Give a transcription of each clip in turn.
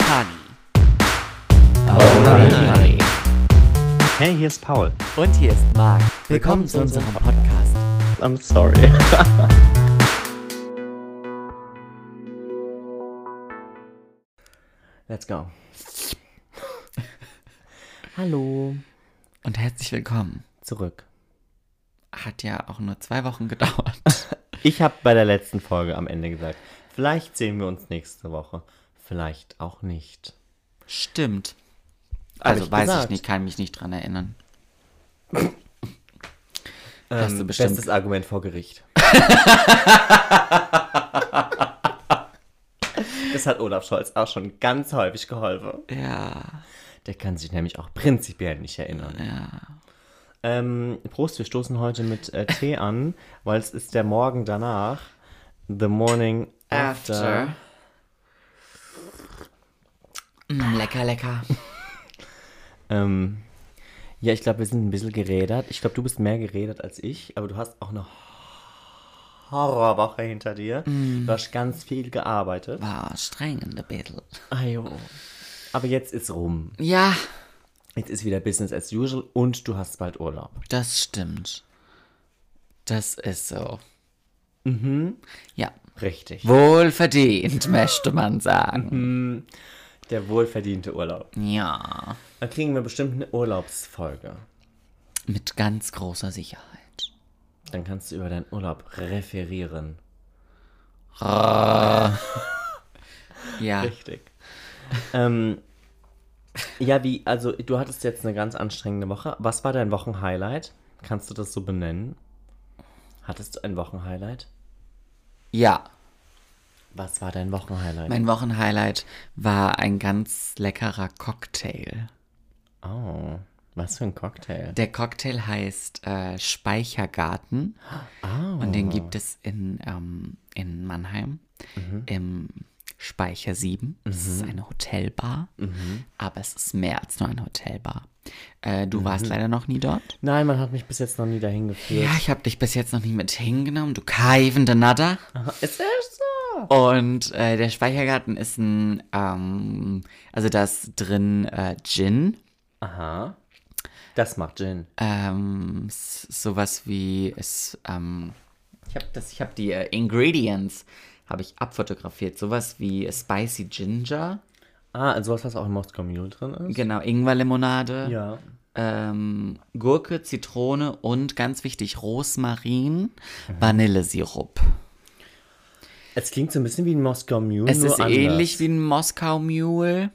Honey. Honey. Hey, hier ist Paul. Und hier ist Marc. Willkommen zu unserem Podcast. I'm sorry. Let's go. Hallo. Und herzlich willkommen. Zurück. Hat ja auch nur zwei Wochen gedauert. Ich habe bei der letzten Folge am Ende gesagt, vielleicht sehen wir uns nächste Woche. Vielleicht auch nicht. Stimmt. Also ich weiß gesagt. ich nicht, kann mich nicht dran erinnern. Hast du Ähm, bestimmt- Bestes Argument vor Gericht. das hat Olaf Scholz auch schon ganz häufig geholfen. Ja, Der kann sich nämlich auch prinzipiell nicht erinnern. ja. Ähm, Prost, wir stoßen heute mit äh, Tee an, weil es ist der Morgen danach. The morning after. Mm, lecker, lecker. Ähm, ja, ich glaube, wir sind ein bisschen gerädert. Ich glaube, du bist mehr gerädert als ich, aber du hast auch eine Horrorwoche hinter dir. Du hast ganz viel gearbeitet. War streng in der Battle. Ajo. Aber jetzt ist rum. Ja, Jetzt ist wieder Business as usual und du hast bald Urlaub. das stimmt. Das ist so. Mhm. Ja. Richtig. Wohlverdient, möchte man sagen. Der wohlverdiente Urlaub. Ja. Da kriegen wir bestimmt eine Urlaubsfolge. Mit ganz großer Sicherheit. Dann kannst du über deinen Urlaub referieren. Ja. Richtig. ähm, ja, wie, also du hattest jetzt eine ganz anstrengende Woche. Was war dein Wochenhighlight? Kannst du das so benennen? Hattest du ein Wochenhighlight? Ja. Was war dein Wochenhighlight? Mein Wochenhighlight war ein ganz leckerer Cocktail. oh, was für ein Cocktail. Der Cocktail heißt äh, Speichergarten Oh. und den gibt es in, ähm, in Mannheim im Speicher 7. Es ist eine Hotelbar, aber es ist mehr als nur eine Hotelbar. Äh, du warst leider noch nie dort. Nein, man hat mich bis jetzt noch nie dahin geführt. Ja, ich habe dich bis jetzt noch nie mit hingenommen, du keivende Natter. Ist das so? Und äh, der Speichergarten ist ein, ähm, also da ist drin äh, Gin, Aha. Das macht Gin. ähm, sowas wie es, ähm, ich habe das, ich habe die äh, Ingredients habe ich abfotografiert, sowas wie Spicy Ginger, Ah, also was, was auch in Moskau Mule drin ist? genau Ingwerlimonade, Ja. ähm, Gurke, Zitrone und ganz wichtig Rosmarin, Vanillesirup. Es klingt so ein bisschen wie ein Moskau Mule, Es ist anders. ähnlich wie ein Moskau Mule.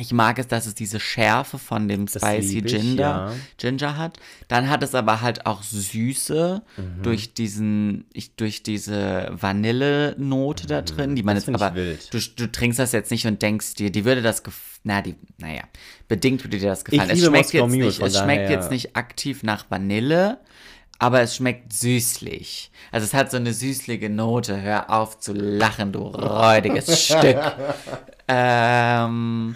Ich mag es, dass es diese Schärfe von dem Spicy lieb ich, Ginger, ja. Ginger hat. Dann hat es aber halt auch Süße Mhm. durch diesen, ich, durch diese Vanillenote da drin, die man Mhm. Das jetzt ich aber, wild. du, du trinkst das jetzt nicht und denkst dir, die würde das, na, die, naja, bedingt würde dir das gefallen. es liebe schmeckt jetzt nicht, es schmeckt jetzt nicht aktiv nach Vanille, aber es schmeckt süßlich. Also es hat so eine süßliche Note. Hör auf zu lachen, du räudiges Stück. Ähm,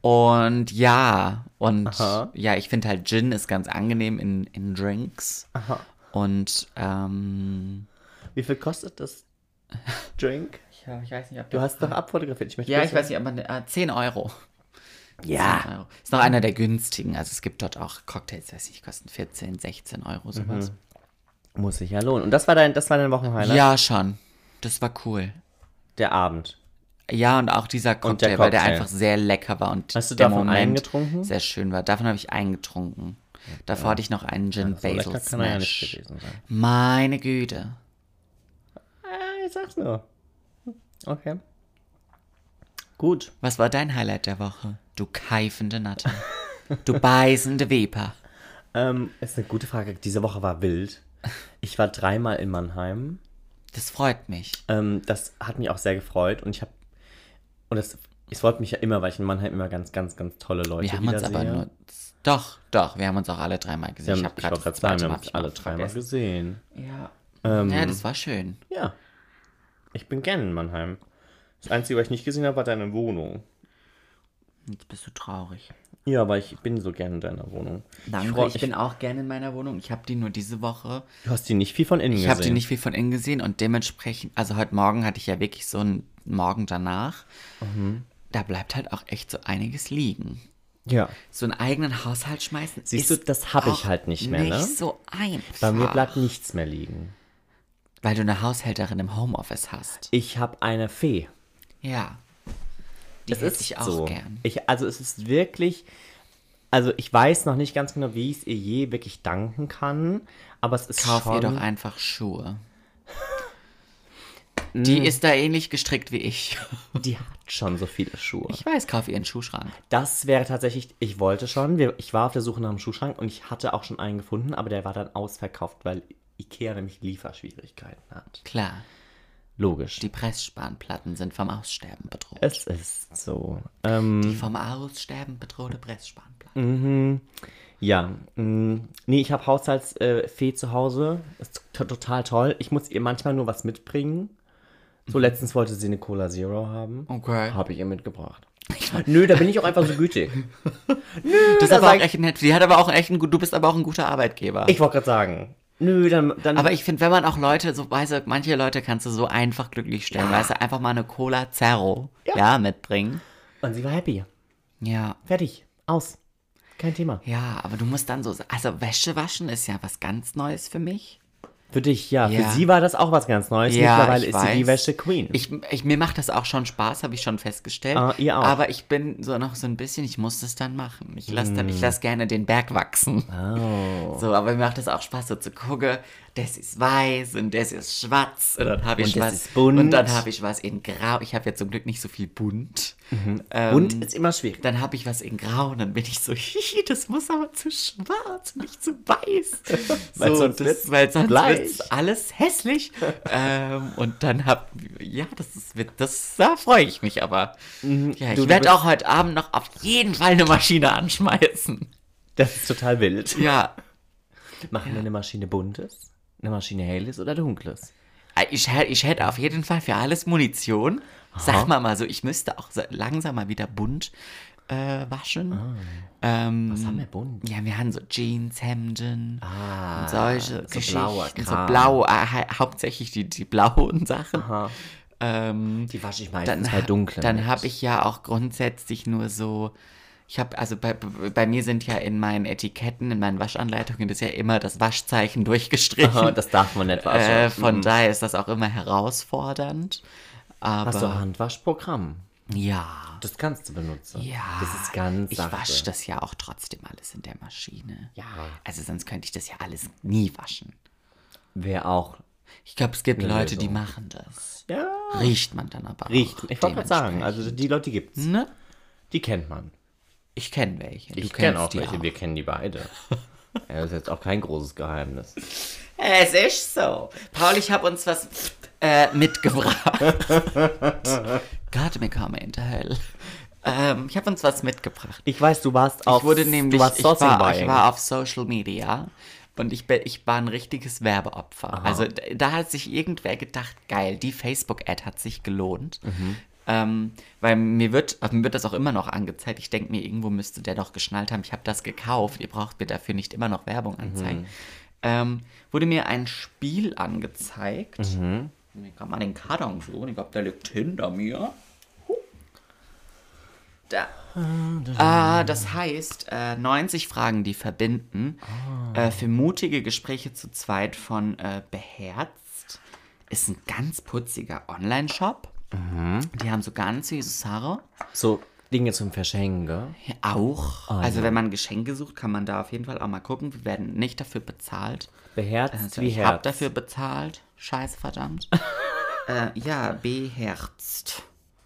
und ja, und Aha. ja, ich finde halt Gin ist ganz angenehm in, in Drinks. Und ähm, Wie viel kostet das Drink? ja, ich weiß nicht, ob Du hast doch abfotografiert. Ich möchte Ja, ich weiß nicht, aber äh, 10 Euro. Ja. 10 Euro. Ist noch einer der günstigen. Also es gibt dort auch Cocktails, weiß ich, kosten 14, 16 Euro, sowas. Muss sich ja lohnen. Und das war dein, das war dein Wochenhighlight? Ja, schon. Das war cool. Der Abend. Ja, und auch dieser Und der Cocktail, weil der Cocktail. einfach sehr lecker war und Hast du der davon Moment einen getrunken? sehr schön war. Davon habe ich einen getrunken. Davor hatte ich noch einen Gin So Basil er ja nicht Smash. gewesen sein. Meine Güte. Ah, ich sag's nur. Okay. Gut. Was war dein Highlight der Woche? Du keifende Natter. du beißende Weber. Ähm, ist eine gute Frage. Diese Woche war wild. Ich war dreimal in Mannheim. Das freut mich. Ähm, das hat mich auch sehr gefreut und ich habe und das es freut mich ja immer, weil ich in Mannheim immer ganz, ganz, ganz tolle Leute Wir haben uns aber nur. Doch, doch, wir haben uns auch alle dreimal gesehen. Haben, ich ich habe gerade sagen, wir Mal haben uns alle dreimal gesehen. Ja. Ähm, ja, das war schön. Ja. Ich bin gerne in Mannheim. Das Einzige, was ich nicht gesehen habe, war deine Wohnung. Jetzt bist du traurig. Ja, aber ich bin so gerne in deiner Wohnung. Danke, freu- ich, bin auch gerne in meiner Wohnung. Ich habe die nur diese Woche. Du hast die nicht viel von innen Ich gesehen. habe die nicht viel von innen gesehen und dementsprechend, also heute Morgen hatte ich ja wirklich so einen Morgen danach. da bleibt halt auch echt so einiges liegen. Ja. So einen eigenen Haushalt schmeißen. Siehst ist du, das habe ich halt nicht mehr, Nicht ne? so einfach. Bei mir bleibt nichts mehr liegen. Weil du eine Haushälterin im Homeoffice hast. Ich habe eine Fee. Ja. Die Es hätte ist ich auch so. gern. Ich, also es ist wirklich, also ich weiß noch nicht ganz genau, wie ich es ihr je wirklich danken kann, aber es ist Kauf schon... ihr doch einfach Schuhe. Die ist da ähnlich gestrickt wie ich. Die hat schon so viele Schuhe. Ich weiß, kauf ihr einen Schuhschrank. Das wäre tatsächlich, ich wollte schon, wir, ich war auf der Suche nach einem Schuhschrank und ich hatte auch schon einen gefunden, aber der war dann ausverkauft, weil Ikea nämlich Lieferschwierigkeiten hat. Klar, Logisch. die Pressspanplatten sind vom Aussterben bedroht. es ist so. Ähm, Die vom Aussterben bedrohte Pressspanplatten. ja, mh, nee, ich habe Haushaltsfee äh, zu Hause. Ist to- total toll. Ich muss ihr manchmal nur was mitbringen. So, letztens wollte sie eine Cola Zero haben. Okay. Habe ich ihr mitgebracht. Nö, da bin ich auch einfach so gütig. Das ist aber auch echt nett. Die hat aber auch echt ein gut, du bist aber auch ein guter Arbeitgeber. Ich wollte gerade sagen. Nö, dann. dann aber ich finde, wenn man auch Leute, so weißt du, manche Leute kannst du so einfach glücklich stellen, weißt du, einfach mal eine Cola Zero ja. Ja. mitbringen. und sie war happy. Ja. Fertig. Aus. Kein Thema. Ja, aber du musst dann so, also Wäsche waschen ist ja was ganz Neues für mich. Für dich, ja. Ja. Für sie war das auch was ganz Neues. Ja, Mittlerweile ich ist sie die weiß. Wäsche-Queen. Ich, ich, mir macht das auch schon Spaß, habe ich schon festgestellt. Ah, ihr auch. Aber ich bin so noch so ein bisschen, ich muss das dann machen. Ich lasse dann, ich lasse gerne den Berg wachsen. Mm. Oh. So, aber mir macht das auch Spaß, so zu gucken, das ist weiß und das ist schwarz und dann habe ich Und das was ist bunt. und dann habe ich was in grau. Ich habe ja zum Glück nicht so viel bunt. Ähm, Und ist immer schwierig. dann habe ich was in grau und dann bin ich so, hihi, das muss aber zu schwarz, nicht zu weiß. Weil so, sonst das, weil sonst wird's alles hässlich. ähm, und dann hab, ja, das ist, wird- das, da freue ich mich aber. Ja, ich Mhm. Du- du werde auch heute Abend noch auf jeden Fall eine Maschine anschmeißen. Das ist total wild. Ja, Machen wir eine Maschine buntes, eine Maschine helles oder dunkles? Äh, Ich, hätt- ich hätte auf jeden Fall für alles Munition. Sag mal mal so, ich müsste auch so langsam mal wieder bunt äh, waschen. Ähm, Was haben wir bunt? ja, wir haben so Jeanshemden Ah, und solche so blauer so blau, äh, hau- hauptsächlich die, die blauen Sachen. Ähm, Die wasche ich dann meistens bei ha- dunklen. Dann habe ich ja auch grundsätzlich nur so. Ich habe, also bei, bei mir sind ja in meinen Etiketten, in meinen Waschanleitungen, das ist ja immer das Waschzeichen durchgestrichen. Aha, das darf man nicht waschen. Äh, von Mhm. daher ist das auch immer herausfordernd. Aber Hast du ein Handwaschprogramm? ja, Das kannst du benutzen. ja. Das ist ganz Ich wasche das ja auch trotzdem alles in der Maschine. Ja. Also sonst könnte ich das ja alles nie waschen. Wäre auch. Ich glaube, es gibt Leute, die Lösung. machen das. Ja. Riecht man dann aber Riecht. auch. Ich wollte gerade sagen, also die Leute gibt's. Ne? Die kennt man. Ich kenne welche. Du Ich kenne auch welche, wir kennen die beide. das ist jetzt auch kein großes Geheimnis. Es ist so. Paul, ich habe uns was äh, mitgebracht. God, mir kam hell. Ähm, ich habe uns was mitgebracht. Ich weiß, du warst auf. ich wurde nämlich, du warst ich, war, ich war auf Social Media und ich, bin, ich war ein richtiges Werbeopfer. Also d- da hat sich irgendwer gedacht, geil, die Facebook-Ad hat sich gelohnt. Mhm. Ähm, weil mir wird, also mir wird das auch immer noch angezeigt. Ich denke mir, irgendwo müsste der doch geschnallt haben, ich habe das gekauft, ihr braucht mir dafür nicht immer noch Werbung Mhm. anzeigen. Ähm, wurde mir ein Spiel angezeigt. Mhm. Ich kann mal den Karton suchen, ich glaube, der liegt hinter mir. Da. Ah, das heißt, äh, 90 Fragen, die verbinden. Äh, für mutige Gespräche zu zweit von äh, Beherzt. Ist ein ganz putziger Online-Shop. Die haben so ganz süße Sache. So Dinge zum Verschenken, gell? Ja, Auch. also, wenn man Geschenke sucht, kann man da auf jeden Fall auch mal gucken. Wir werden nicht dafür bezahlt. Beherzt Also wie ich Herz. habe dafür bezahlt. Scheiße, verdammt. äh, ja, beherzt.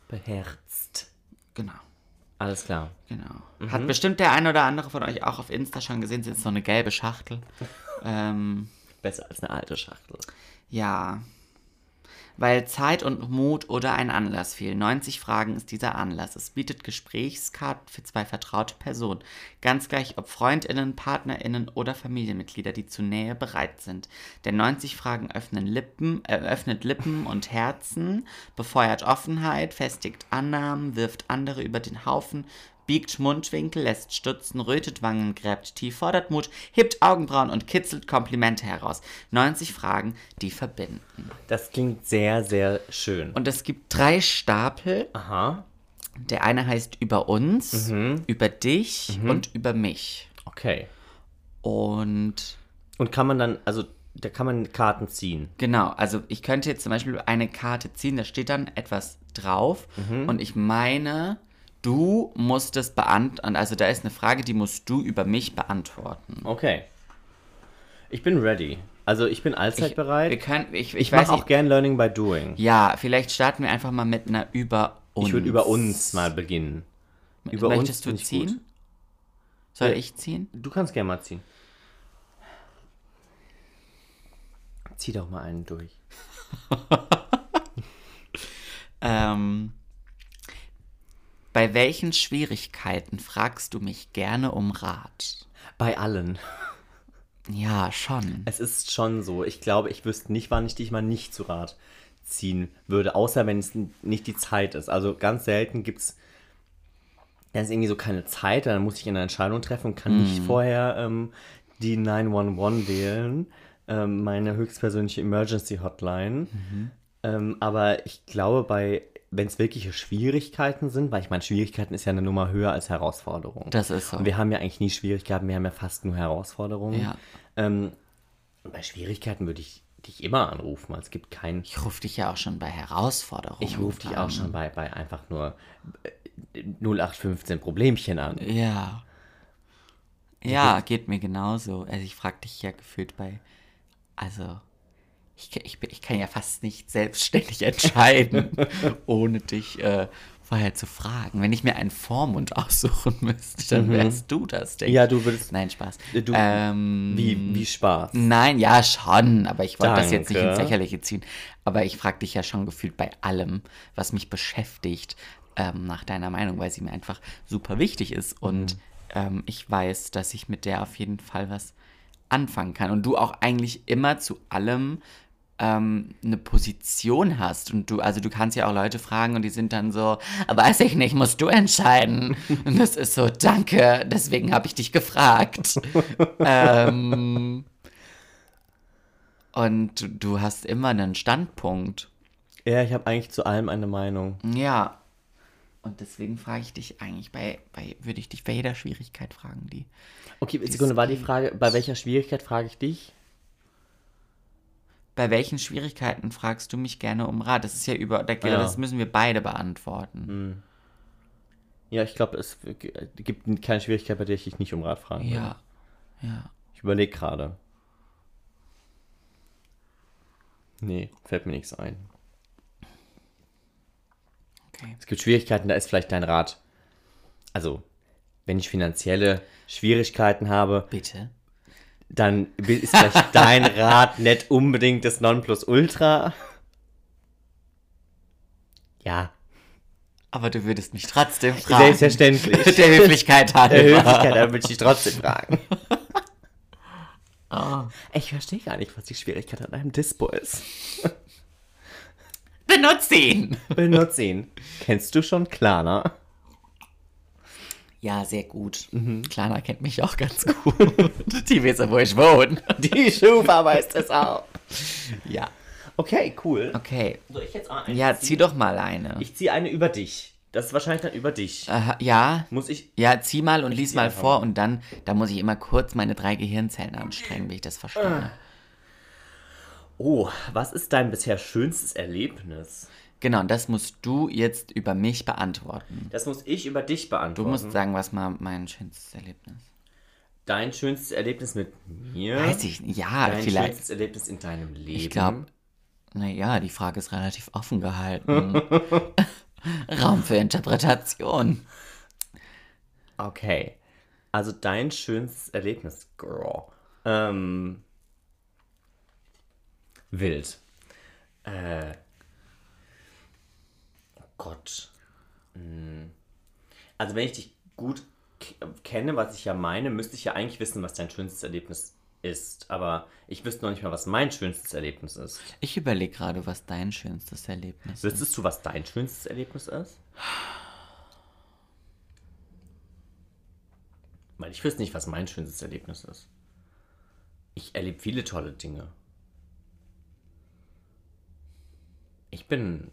Beherzt. Genau. Alles klar. Genau. Hat bestimmt der ein oder andere von euch auch auf Insta schon gesehen. Das ist so eine gelbe Schachtel. ähm, Besser als eine alte Schachtel. ja. Weil Zeit und Mut oder ein Anlass fehlen. 90 Fragen ist dieser Anlass. Es bietet Gesprächskarten für zwei vertraute Personen. Ganz gleich, ob FreundInnen, PartnerInnen oder Familienmitglieder, die zur Nähe bereit sind. Denn 90 Fragen öffnen Lippen, äh, öffnet Lippen und Herzen, befeuert Offenheit, festigt Annahmen, wirft andere über den Haufen, biegt Mundwinkel, lässt stutzen, rötet Wangen, gräbt tief, fordert Mut, hebt Augenbrauen und kitzelt Komplimente heraus. 90 Fragen, die verbinden. Das klingt sehr, sehr schön. Und es gibt drei Stapel. Aha. Der eine heißt über uns, Mhm. über dich und über mich. Okay. Und Und kann man dann, also da kann man Karten ziehen. genau, also ich könnte jetzt zum Beispiel eine Karte ziehen, da steht dann etwas drauf Mhm. und ich meine, du musst es beantworten. Also da ist eine Frage, die musst du über mich beantworten. Okay. Ich bin ready. Also ich bin allzeit Wir bereit. können, ich, ich, Ich weiß mache auch gern Learning by Doing. ja, vielleicht starten wir einfach mal mit einer über uns. Ich würde über uns mal beginnen. Über uns Möchtest du finde ich ziehen? gut. Soll Ja. ich ziehen? Du kannst gerne mal ziehen. Zieh doch mal einen durch. Ähm, bei welchen Schwierigkeiten fragst du mich gerne um Rat? Bei allen. Ja, schon. Es ist schon so. Ich glaube, ich wüsste nicht, wann ich dich mal nicht zu Rat ziehen würde, außer wenn es nicht die Zeit ist. Also ganz selten gibt es da ist irgendwie so keine Zeit, dann muss ich eine Entscheidung treffen und kann nicht vorher ähm, die 911 wählen, ähm, meine höchstpersönliche Emergency Hotline. Ähm, aber ich glaube, bei wenn es wirkliche Schwierigkeiten sind, weil ich meine, Schwierigkeiten ist ja eine Nummer höher als Herausforderung. Das ist so. Und wir haben ja eigentlich nie Schwierigkeiten, wir haben ja fast nur Herausforderungen. Ja. Ähm, bei Schwierigkeiten würde ich dich immer anrufen. Also es gibt kein. Ich rufe dich ja auch schon bei Herausforderungen. Ich rufe dich an. auch schon bei, bei einfach nur äh, 0815 Problemchen an. Ja. Ja, geht mir genauso. Also ich frage dich ja gefühlt bei. Also. Ich, ich, ich kann ja fast nicht selbstständig entscheiden, ohne dich äh, vorher zu fragen. Wenn ich mir einen Vormund aussuchen müsste, dann wärst du das, denke Mhm. Ja, du würdest. Nein, Spaß. Du- ähm, Wie, wie Spaß. Nein, ja, schon, aber ich wollte das jetzt nicht ins. Lächerliche ziehen. Aber ich frage dich ja schon gefühlt bei allem, was mich beschäftigt, ähm, nach deiner Meinung, weil sie mir einfach super wichtig ist. Und ähm, ich weiß, dass ich mit der auf jeden Fall was anfangen kann. Und du auch eigentlich immer zu allem ähm, eine Position hast. Und du, also du kannst ja auch Leute fragen und die sind dann so, weiß ich nicht, musst du entscheiden. Und das ist so, danke, deswegen habe ich dich gefragt. ähm, und du- du hast immer einen Standpunkt. Ja, ich habe eigentlich zu allem eine Meinung. Ja. Und deswegen frage ich dich eigentlich bei, bei würde ich dich bei jeder Schwierigkeit fragen, die. Okay, Sekunde, war die Frage, bei welcher Schwierigkeit frage ich dich? Bei welchen Schwierigkeiten fragst du mich gerne um Rat? Das ist ja über, da, Ja. das müssen wir beide beantworten. Ja, ich glaube, es gibt keine Schwierigkeit, bei der ich dich nicht um Rat fragen würde. Ja. Ja. Ich überlege gerade. Nee, fällt mir nichts ein. Okay. Es gibt Schwierigkeiten, da ist vielleicht dein Rat. Also, wenn ich finanzielle Schwierigkeiten habe, Bitte. Dann ist vielleicht dein Rat nicht unbedingt das Nonplusultra. Ja, Aber du würdest mich trotzdem fragen. selbstverständlich. Der Höflichkeit halber. Der Höflichkeit, da würde ich dich trotzdem fragen. Oh. Ich verstehe gar nicht, was die Schwierigkeit an einem Dispo ist. Benutz ihn! Benutze ihn. Kennst du schon Klarna? Ja, sehr gut. Mhm. Klana kennt mich auch ganz gut. Die wissen, wo ich wohne. Die Schufa weiß es auch. Ja. Okay, cool. Okay. Soll ich jetzt auch eine Ja, ziehen? zieh doch mal eine. Ich ziehe eine über dich. Das ist wahrscheinlich dann über dich. Aha, ja, Muss ich. ja, zieh mal und lies zieh mal einfach vor und dann, da muss ich immer kurz meine drei Gehirnzellen anstrengen, wie ich das verstehe. Oh, was ist dein bisher schönstes Erlebnis? Genau, und das musst du jetzt über mich beantworten. Das muss ich über dich Du beantworten. musst sagen, was mal mein schönstes Erlebnis. Dein schönstes Erlebnis mit mir? Weiß ich nicht. Ja, Dein vielleicht. schönstes Erlebnis in deinem Leben? Ich glaube, naja, die Frage ist relativ offen gehalten. Raum für Interpretation. Okay. Also dein schönstes Erlebnis, Girl. Ähm. Wild. Äh. Gott. Hm. Also wenn ich dich gut kenne, was ich ja meine, müsste ich ja eigentlich wissen, was dein schönstes Erlebnis ist. Aber ich wüsste noch nicht mal, was mein schönstes Erlebnis ist. Ich überlege gerade, was dein schönstes Erlebnis ist. Wüsstest du, was dein schönstes Erlebnis ist? Weil ich wüsste nicht, was mein schönstes Erlebnis ist. Ich erlebe viele tolle Dinge. Ich bin.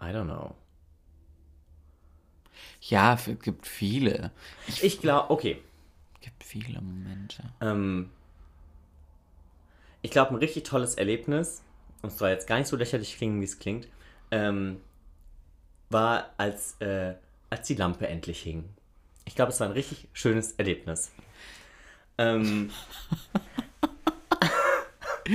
I don't know. Ja, es gibt viele. Ich glaube, okay. Es gibt viele Momente. Ähm, ich glaube, ein richtig tolles Erlebnis, und es soll jetzt gar nicht so lächerlich klingen, wie es klingt, ähm, war, als, äh, als die Lampe endlich hing. Ich glaube, es war ein richtig schönes Erlebnis. Ähm,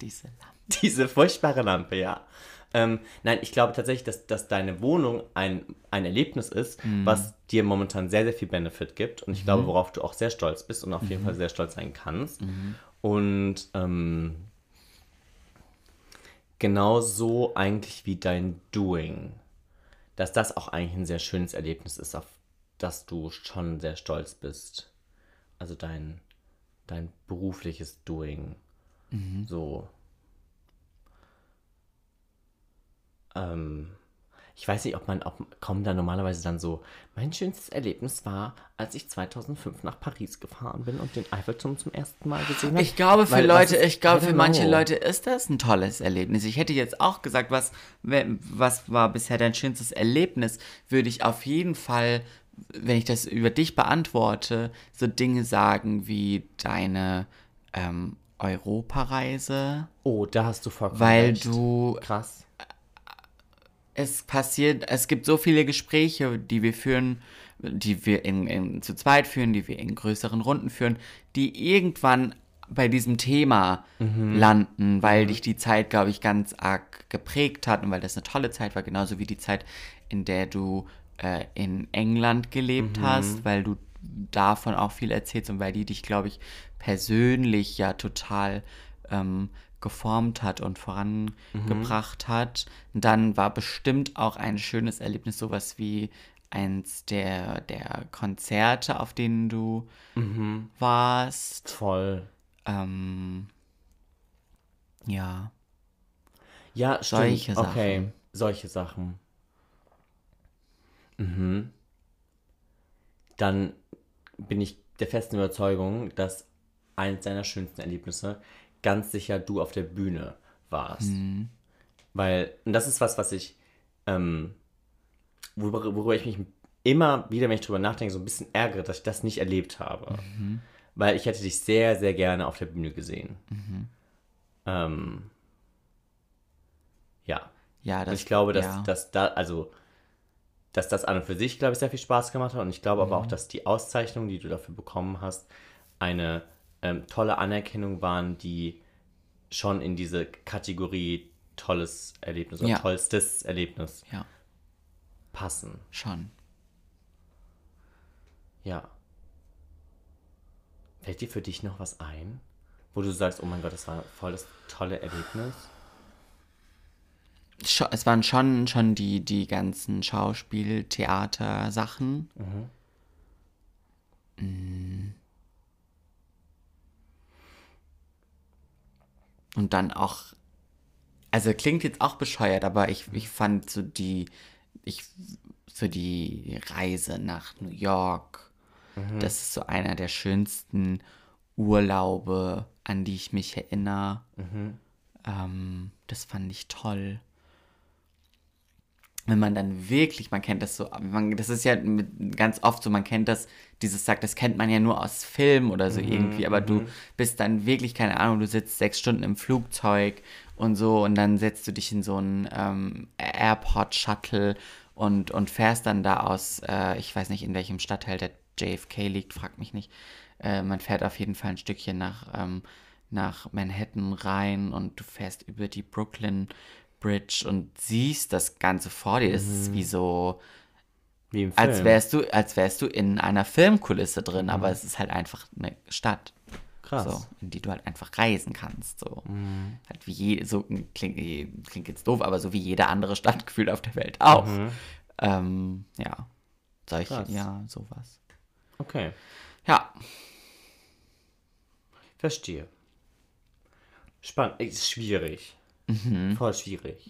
Diese Lampe. diese furchtbare Lampe, ja. Ähm, nein, ich glaube tatsächlich, dass, dass deine Wohnung ein, ein Erlebnis ist, was dir momentan sehr, sehr viel Benefit gibt. Und ich glaube, worauf du auch sehr stolz bist und auf jeden Fall sehr stolz sein kannst. Und ähm, genauso eigentlich wie dein Doing. Dass das auch eigentlich ein sehr schönes Erlebnis ist, auf das du schon sehr stolz bist. Also dein, dein berufliches Doing. So. Ähm, ich weiß nicht, ob man, ob kommen da normalerweise dann so, mein schönstes Erlebnis war, als ich 2005 nach Paris gefahren bin und den Eiffelturm zum ersten Mal gesehen habe. Ich glaube, für Leute, ist- ich glaube, für manche know. Leute ist das ein tolles Erlebnis. Ich hätte jetzt auch gesagt, was, was war bisher dein schönstes Erlebnis, würde ich auf jeden Fall, wenn ich das über dich beantworte, so Dinge sagen wie deine ähm, Europareise, Oh, da hast du vollkommen weil recht. du Krass. Es passiert, es gibt so viele Gespräche, die wir führen, die wir in, in, zu zweit führen, die wir in größeren Runden führen, die irgendwann bei diesem Thema landen, weil dich die Zeit, glaube ich, ganz arg geprägt hat und weil das eine tolle Zeit war, genauso wie die Zeit, in der du äh, in England gelebt hast, weil du davon auch viel erzählst und weil die dich, glaube ich, persönlich ja total ähm, geformt hat und vorangebracht hat. Dann war bestimmt auch ein schönes Erlebnis, sowas wie eins der, der Konzerte, auf denen du warst. Voll. Ähm, ja. Ja, stimmt. Solche Sachen. Okay, solche Sachen. Mhm. Dann bin ich der festen Überzeugung, dass eines deiner schönsten Erlebnisse ganz sicher du auf der Bühne warst. Weil, und das ist was, was ich, ähm, worüber, worüber ich mich immer wieder, wenn ich drüber nachdenke, so ein bisschen ärgere, dass ich das nicht erlebt habe. Weil ich hätte dich sehr, sehr gerne auf der Bühne gesehen. Ähm, ja. Ja, Und das, ich glaube, dass, ja. dass da, also, dass das an und für sich, glaube ich, sehr viel Spaß gemacht hat. Und ich glaube aber Mhm. auch, dass die Auszeichnungen, die du dafür bekommen hast, eine ähm, tolle Anerkennung waren, die schon in diese Kategorie tolles Erlebnis oder Ja. tollstes Erlebnis ja, passen. schon. Ja. Fällt dir für dich noch was ein, wo du sagst, oh mein Gott, das war voll das tolle Erlebnis? Es waren schon, schon die, die ganzen Schauspiel-, Theater-Sachen. Mm. Und dann auch, also klingt jetzt auch bescheuert, aber ich, ich fand so die, ich, so die Reise nach New York, das ist so einer der schönsten Urlaube, an die ich mich erinnere. Ähm, das fand ich toll. Wenn man dann wirklich, man kennt das so, man, das ist ja mit, ganz oft so, man kennt das, dieses sagt, das kennt man ja nur aus Film oder so irgendwie, aber du bist dann wirklich, keine Ahnung, du sitzt sechs Stunden im Flugzeug und so und dann setzt du dich in so einen ähm, Airport-Shuttle und, und fährst dann da aus, äh, ich weiß nicht, in welchem Stadtteil der JFK liegt, frag mich nicht. Äh, man fährt auf jeden Fall ein Stückchen nach, ähm, nach Manhattan rein und du fährst über die Brooklyn Bridge und siehst das Ganze vor dir. Das ist wie so, Wie im Film. als wärst du, als wärst du in einer Filmkulisse drin, aber es ist halt einfach eine Stadt. Krass. So, in die du halt einfach reisen kannst. So. Halt wie je, so klingt, klingt jetzt doof, aber so wie jede andere Stadt gefühlt auf der Welt auch. Ähm, ja. Solche, Krass. ja, sowas. Okay. Ja. Verstehe. Spannend. Ist schwierig. Voll schwierig.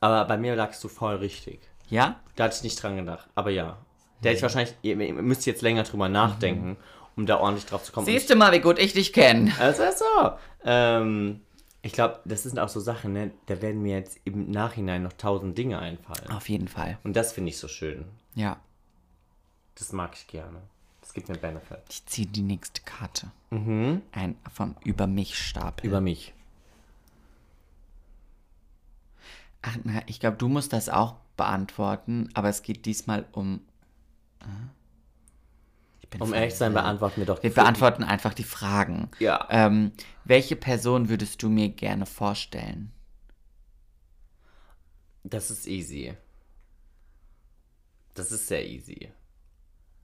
Aber bei mir lagst du voll richtig. Ja? Da hatte ich nicht dran gedacht. Aber ja. Da hätte ich wahrscheinlich, ihr, ihr müsst jetzt länger drüber nachdenken, um da ordentlich drauf zu kommen. Siehst du mal, wie gut ich dich kenne. Also so. Ähm, Ich glaube, das sind auch so Sachen, ne? da werden mir jetzt im Nachhinein noch tausend Dinge einfallen. Auf jeden Fall. Und das finde ich so schön. Ja. Das mag ich gerne. Das gibt mir Benefit. Ich ziehe die nächste Karte. Ein vom Über mich Stapel. Über mich. Ach, na, ich glaube, du musst das auch beantworten, aber es geht diesmal um. äh? Ich bin Um ehrlich zu sein, beantworten wir doch Wir beantworten einfach die Fragen. Ja. Ähm, welche Person würdest du mir gerne vorstellen? Das ist easy. Das ist sehr easy.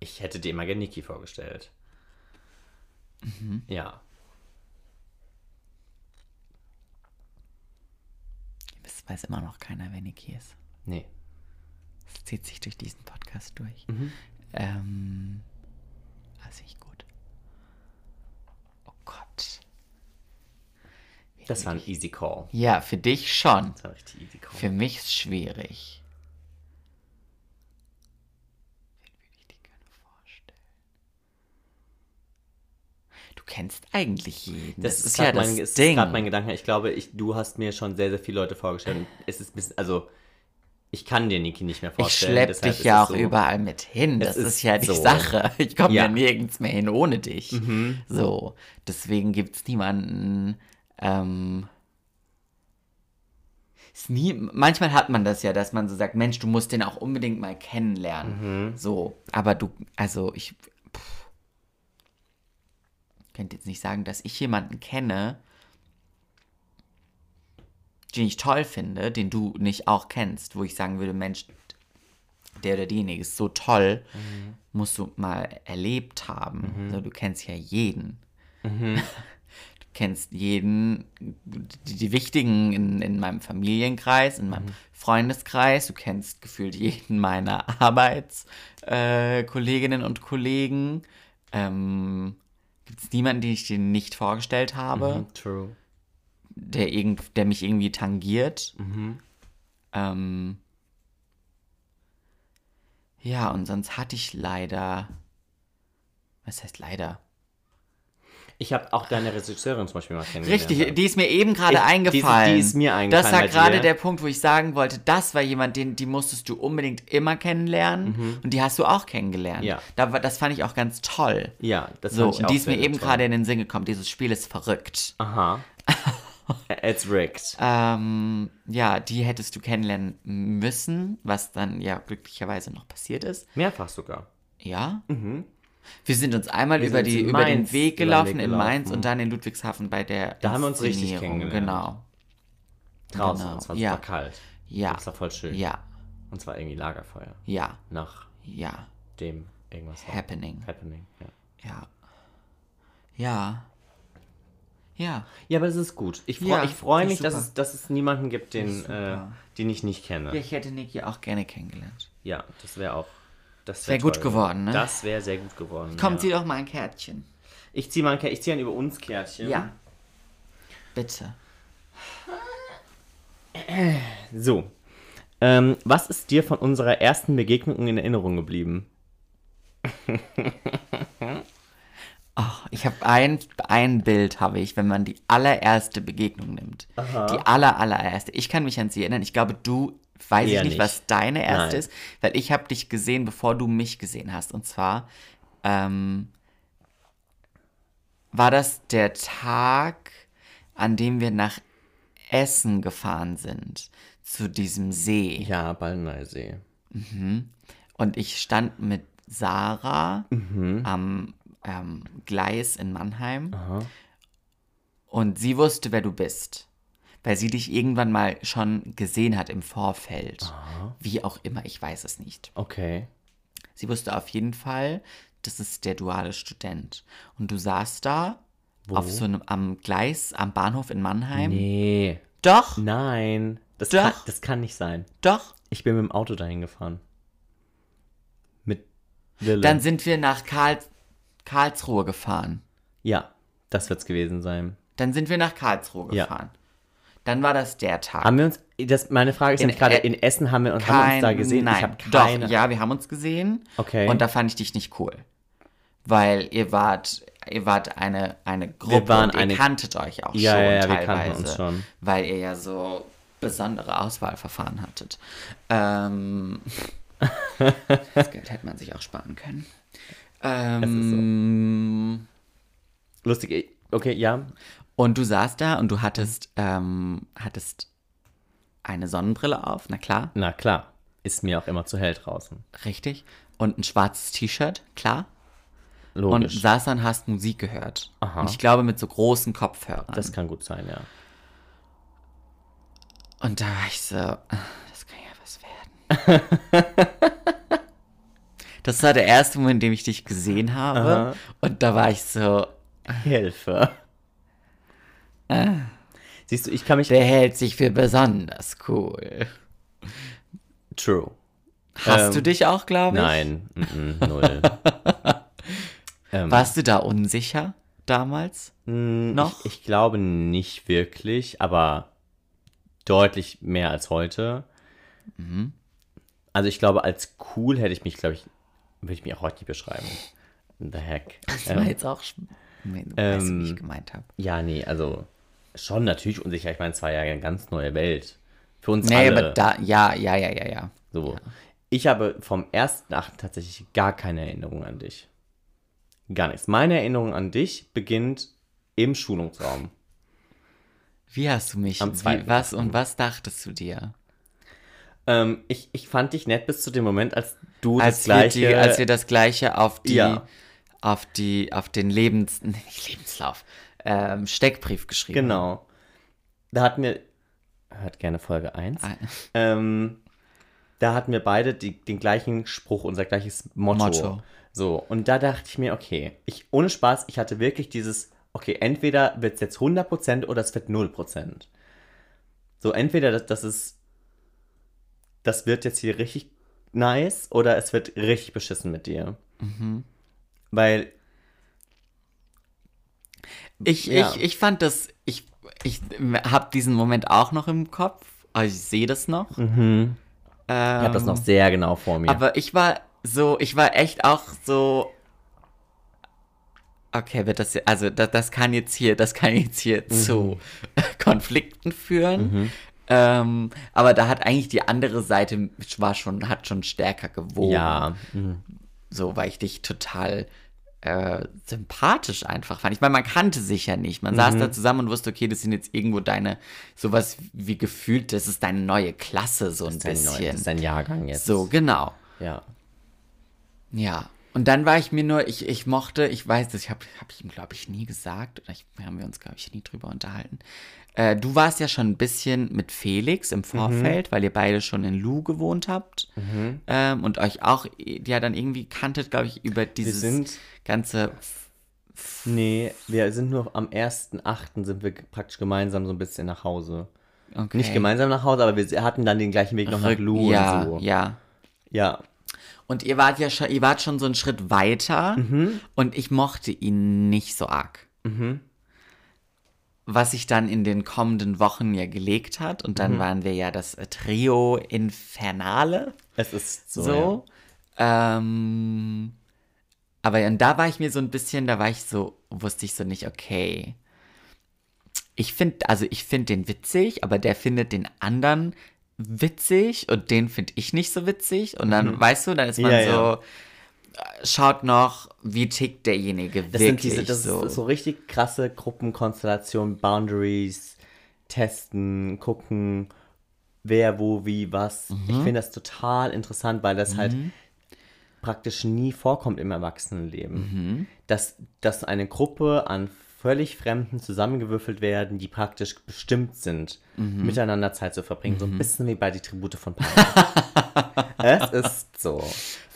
Ich hätte dir immer gerne Niki vorgestellt. Ja. Es weiß immer noch keiner, wer Niki ist. Nee. Es zieht sich durch diesen Podcast durch. Mhm. Ähm, also ich gut. Oh Gott. Das war ein easy call. Ja, für dich schon. Das war richtig easy call. Für mich ist schwierig. Wen würde ich dir gerne vorstellen? Du kennst eigentlich jeden. Das, ist ja das mein, es Ding. gerade mein Gedanke. Ich glaube, ich, du hast mir schon sehr, sehr viele Leute vorgestellt. Es ist bisschen, also, ich kann dir Niki nicht mehr ich vorstellen. schlepp deshalb dich ja auch so. überall mit hin. Das ist, ist ja die so. Sache. Ich komme ja. Ja. Mhm. nirgends mehr hin ohne dich. So, deswegen gibt es niemanden. Ähm, ist nie, manchmal hat man das ja, dass man so sagt, Mensch, du musst den auch unbedingt mal kennenlernen. Mhm. So, aber du, also ich könnte jetzt nicht sagen, dass ich jemanden kenne, den ich toll finde, den du nicht auch kennst, wo ich sagen würde, Mensch, der oder diejenige ist so toll, musst du mal erlebt haben. So, du kennst ja jeden. Du kennst jeden, die, die wichtigen in, in meinem Familienkreis, in meinem Freundeskreis. Du kennst gefühlt jeden meiner Arbeitskolleginnen äh, und Kollegen. Ähm, Gibt es niemanden, den ich dir nicht vorgestellt habe? Mhm, True. der, irgend, der mich irgendwie tangiert. Ähm, ja, und sonst hatte ich leider. Was heißt leider? Ich habe auch deine Regisseurin zum Beispiel mal kennengelernt. Richtig, die ist mir eben gerade Ich- die ist- eingefallen. die ist mir eingefallen Das war gerade der Punkt, wo ich sagen wollte, das war jemand, den die musstest du unbedingt immer kennenlernen. Und die hast du auch kennengelernt. Mhm. Ja. Da, das fand ich auch ganz toll. Ja, das So, fand ich und auch die ist mir eben gerade in den Sinn gekommen. Dieses Spiel ist verrückt. Aha. It's rigged. Ähm, ja, die hättest du kennenlernen müssen, was dann ja glücklicherweise noch passiert ist. Mehrfach sogar. Ja? Wir sind uns einmal Wir über, die, über den Weg gelaufen in Mainz und dann in Ludwigshafen bei der Da haben wir uns richtig kennengelernt. Genau. Draußen. Genau. Es war Ja. super kalt. Ja. Das war voll schön. Ja. Und zwar irgendwie Lagerfeuer. Ja. Nach Ja. dem irgendwas war. Happening. Happening. Ja. Ja. Ja. Ja. ja, aber es ist gut. Ich freue Ja, ich freu mich, dass es, dass es niemanden gibt, den, äh, den ich nicht kenne. Ich hätte Niki auch gerne kennengelernt. Ja, das wäre auch. Das Wär gut geworden, ne? Das wäre sehr gut geworden. Komm, ja. zieh doch mal ein Kärtchen. Ich ziehe mal ein, Kär- ich zieh ein über uns Kärtchen. Ja. Bitte. So. Ähm, was ist dir von unserer ersten Begegnung in Erinnerung geblieben? Ach, ich habe ein, ein Bild, habe ich, wenn man die allererste Begegnung nimmt. Die aller, allererste. Ich kann mich an sie erinnern. Ich glaube, du, weiß Eher ich nicht, nicht. was deine erste Nein. ist, weil ich habe dich gesehen, bevor du mich gesehen hast. Und zwar ähm, war das der Tag, an dem wir nach Essen gefahren sind, zu diesem See. Ja, Ballneisee. Und ich stand mit Sarah Mhm. am ähm, Gleis in Mannheim. Und sie wusste, wer du bist. Weil sie dich irgendwann mal schon gesehen hat im Vorfeld. Wie auch immer, ich weiß es nicht. Okay. Sie wusste auf jeden Fall, das ist der duale Student. Und du saßt da auf so einem am Gleis am Bahnhof in Mannheim. Nee. Doch, Nein. Das, Doch. Kann, das kann nicht sein. doch. Ich bin mit dem Auto dahin gefahren. Mit Lille. Dann sind wir nach Karl Karlsruhe gefahren. ja, das wird's gewesen sein. Dann sind wir nach Karlsruhe Ja. gefahren. Dann war das der Tag. Haben wir uns, das, meine Frage ist In nämlich gerade, in Essen haben wir, uns- haben wir uns da gesehen? Nein, ich habe keine. doch, ja, wir haben uns gesehen. Okay. Und da fand ich dich nicht cool. Weil ihr wart ihr wart eine, eine Gruppe waren und ihr eine- kanntet euch auch Ja, schon ja, ja, wir teilweise, kannten uns schon. weil ihr ja so besondere Auswahlverfahren hattet. Ähm, das Geld hätte man sich auch sparen können. Ähm, Lustig, eh, okay, ja. Und du saßt da und du hattest, ähm, hattest eine Sonnenbrille auf, na klar, Na klar, ist mir auch immer zu hell draußen. richtig. Und ein schwarzes T-Shirt, klar. Und Logisch. saß dann, hast Musik gehört. Aha. Und ich glaube mit so großen Kopfhörern. das kann gut sein, ja. und da war ich so, das kann ja was werden. das war der erste Moment, in dem ich dich gesehen habe. Aha. Und da war ich so, Hilfe. Siehst du, ich kann mich. der hält sich für besonders cool. True. Hast Ähm, du dich auch, glaube ich? Nein, mm null. ähm, Warst du da unsicher damals? mm, noch? Ich, ich glaube nicht wirklich, aber deutlich mehr als heute. Mhm. Also ich glaube, als cool hätte ich mich, glaube ich, würde ich mich auch heute nicht beschreiben. The heck. Das war jetzt auch. Nee, du weißt, wie ich ähm, gemeint habe. Ja, nee, also schon natürlich unsicher. Ich meine, es war ja eine ganz neue Welt. Für uns Nee, alle. aber da, ja, ja, ja, ja, ja. So. Ich habe vom ersten Achten tatsächlich gar keine Erinnerung an dich. Gar nichts. Meine Erinnerung an dich beginnt im Schulungsraum. Wie hast du mich? Am Wie, was und was dachtest du dir? Ähm, ich, ich fand dich nett bis zu dem Moment, als du Als das wir, gleiche. die, als wir das gleiche auf die, Ja. auf die, auf den Lebens, nicht Lebenslauf, ähm, Steckbrief geschrieben. genau. Da hatten wir. Hört gerne Folge 1. Ah, Ähm, da hatten wir beide die, den gleichen Spruch, unser gleiches Motto. Motto. So, und da dachte ich mir, okay, ich, ohne Spaß, ich hatte wirklich dieses, okay, entweder wird es jetzt 100% oder es wird 0%. So, entweder das, das ist, das wird jetzt hier richtig nice oder es wird richtig beschissen mit dir. Mhm. Weil, Ich, Ja. ich, ich fand das, ich, ich habe diesen Moment auch noch im Kopf. Also ich sehe das noch. ich habe das noch sehr genau vor mir. Ähm, Aber ich war so, ich war echt auch so. Okay, wird das, also das, das kann jetzt hier, das kann jetzt hier Mhm. zu Konflikten führen. Ähm, aber da hat eigentlich die andere Seite war schon, hat schon stärker gewogen. ja, mhm. So, weil ich dich total äh, sympathisch einfach fand. Ich meine, man kannte sich ja nicht. Man saß Mhm. da zusammen und wusste, okay, das sind jetzt irgendwo deine, sowas wie gefühlt, das ist deine neue Klasse, so ein bisschen. das ist dein Jahrgang jetzt. so, genau. Ja. Ja. Und dann war ich mir nur, ich, ich mochte, ich weiß das, ich habe hab ich ihm, glaube ich, nie gesagt, oder ich, haben wir uns, glaube ich, nie drüber unterhalten. Äh, du warst ja schon ein bisschen mit Felix im Vorfeld, weil ihr beide schon in Lu gewohnt habt ähm, und euch auch ja dann irgendwie kanntet, glaube ich, über dieses sind- ganze. Nee, wir sind nur am 1.8. sind wir praktisch gemeinsam so ein bisschen nach Hause. Okay. Nicht gemeinsam nach Hause, aber wir hatten dann den gleichen Weg noch nach Lu ja, und so. ja. Ja. Und ihr wart ja schon, ihr wart schon so einen Schritt weiter und ich mochte ihn nicht so arg. Was sich dann in den kommenden Wochen ja gelegt hat und dann waren wir ja das äh, Trio Infernale. Es ist so. So. Ähm, aber und da war ich mir so ein bisschen, da war ich so, wusste ich so nicht, okay. Ich finde, also ich finde den witzig, aber der findet den anderen witzig und den finde ich nicht so witzig. Und dann, weißt du, dann ist man Mhm. Ja, so, ja. Schaut noch, wie tickt derjenige Das wirklich sind diese, das so. ist so richtig krasse Gruppenkonstellationen, Boundaries, testen, gucken, wer, wo, wie, was. Mhm. Ich finde das total interessant, weil das halt praktisch nie vorkommt im Erwachsenenleben. Mhm. Dass, dass eine Gruppe an völlig Fremden zusammengewürfelt werden, die praktisch bestimmt sind, Mhm. miteinander Zeit zu verbringen. So ein bisschen wie bei die Tribute von Panem. es ist so.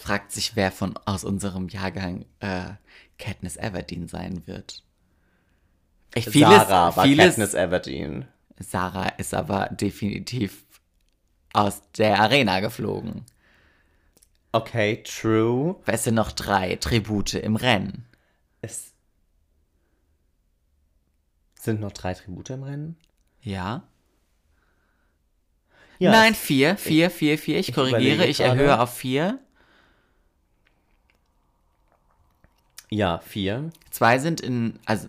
Fragt sich, wer von aus unserem Jahrgang äh, Katniss Everdeen sein wird. Ich, vieles, Sarah war vieles, Katniss Everdeen. Sarah ist aber definitiv aus der Arena geflogen. Okay, true. Es sind noch drei Tribute im Rennen. Es sind noch drei Tribute im Rennen. Ja? Ja, Nein, vier, vier, vier, vier. Ich, ich korrigiere, ich erhöhe auf vier. Ja, vier. Zwei sind in, also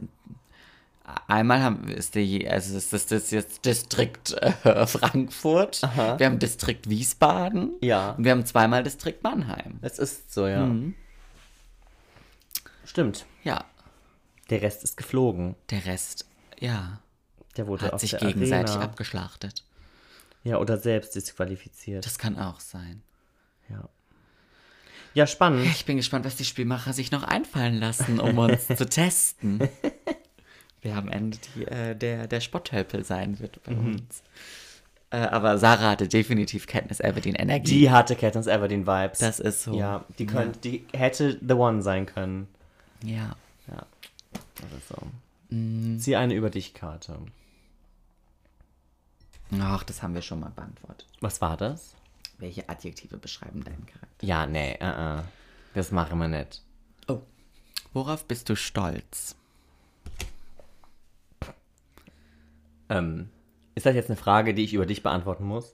einmal haben, ist der, also ist das, das jetzt Distrikt äh, Frankfurt, wir haben Distrikt Wiesbaden Ja. und wir haben zweimal Distrikt Mannheim. Es ist so, ja. Stimmt. Ja, Der Rest ist geflogen. der Rest, ja, Der wurde hat auf sich der gegenseitig Arena. abgeschlachtet. Ja, oder selbst disqualifiziert. Das kann auch sein. ja. Ja, spannend. Ich bin gespannt, was die Spielmacher sich noch einfallen lassen, um uns zu testen. Wer am Ende die, äh, der, der Spotthölpel sein wird bei Mhm. uns. Äh, aber Sarah hatte definitiv Kenntnis Everdeen Energie. Die hatte Katniss Everdeen Vibes. Das ist so. Ja, die, könnte, die hätte The One sein können. Ja. Ja. Ist so. Mm. Zieh eine über dich Karte. Ach, das haben wir schon mal beantwortet. Was war das? Welche Adjektive beschreiben deinen Charakter? Ja, nee, uh -uh. das machen wir nicht. Oh. Worauf bist du stolz? Ähm, ist das jetzt eine Frage, die ich über dich beantworten muss?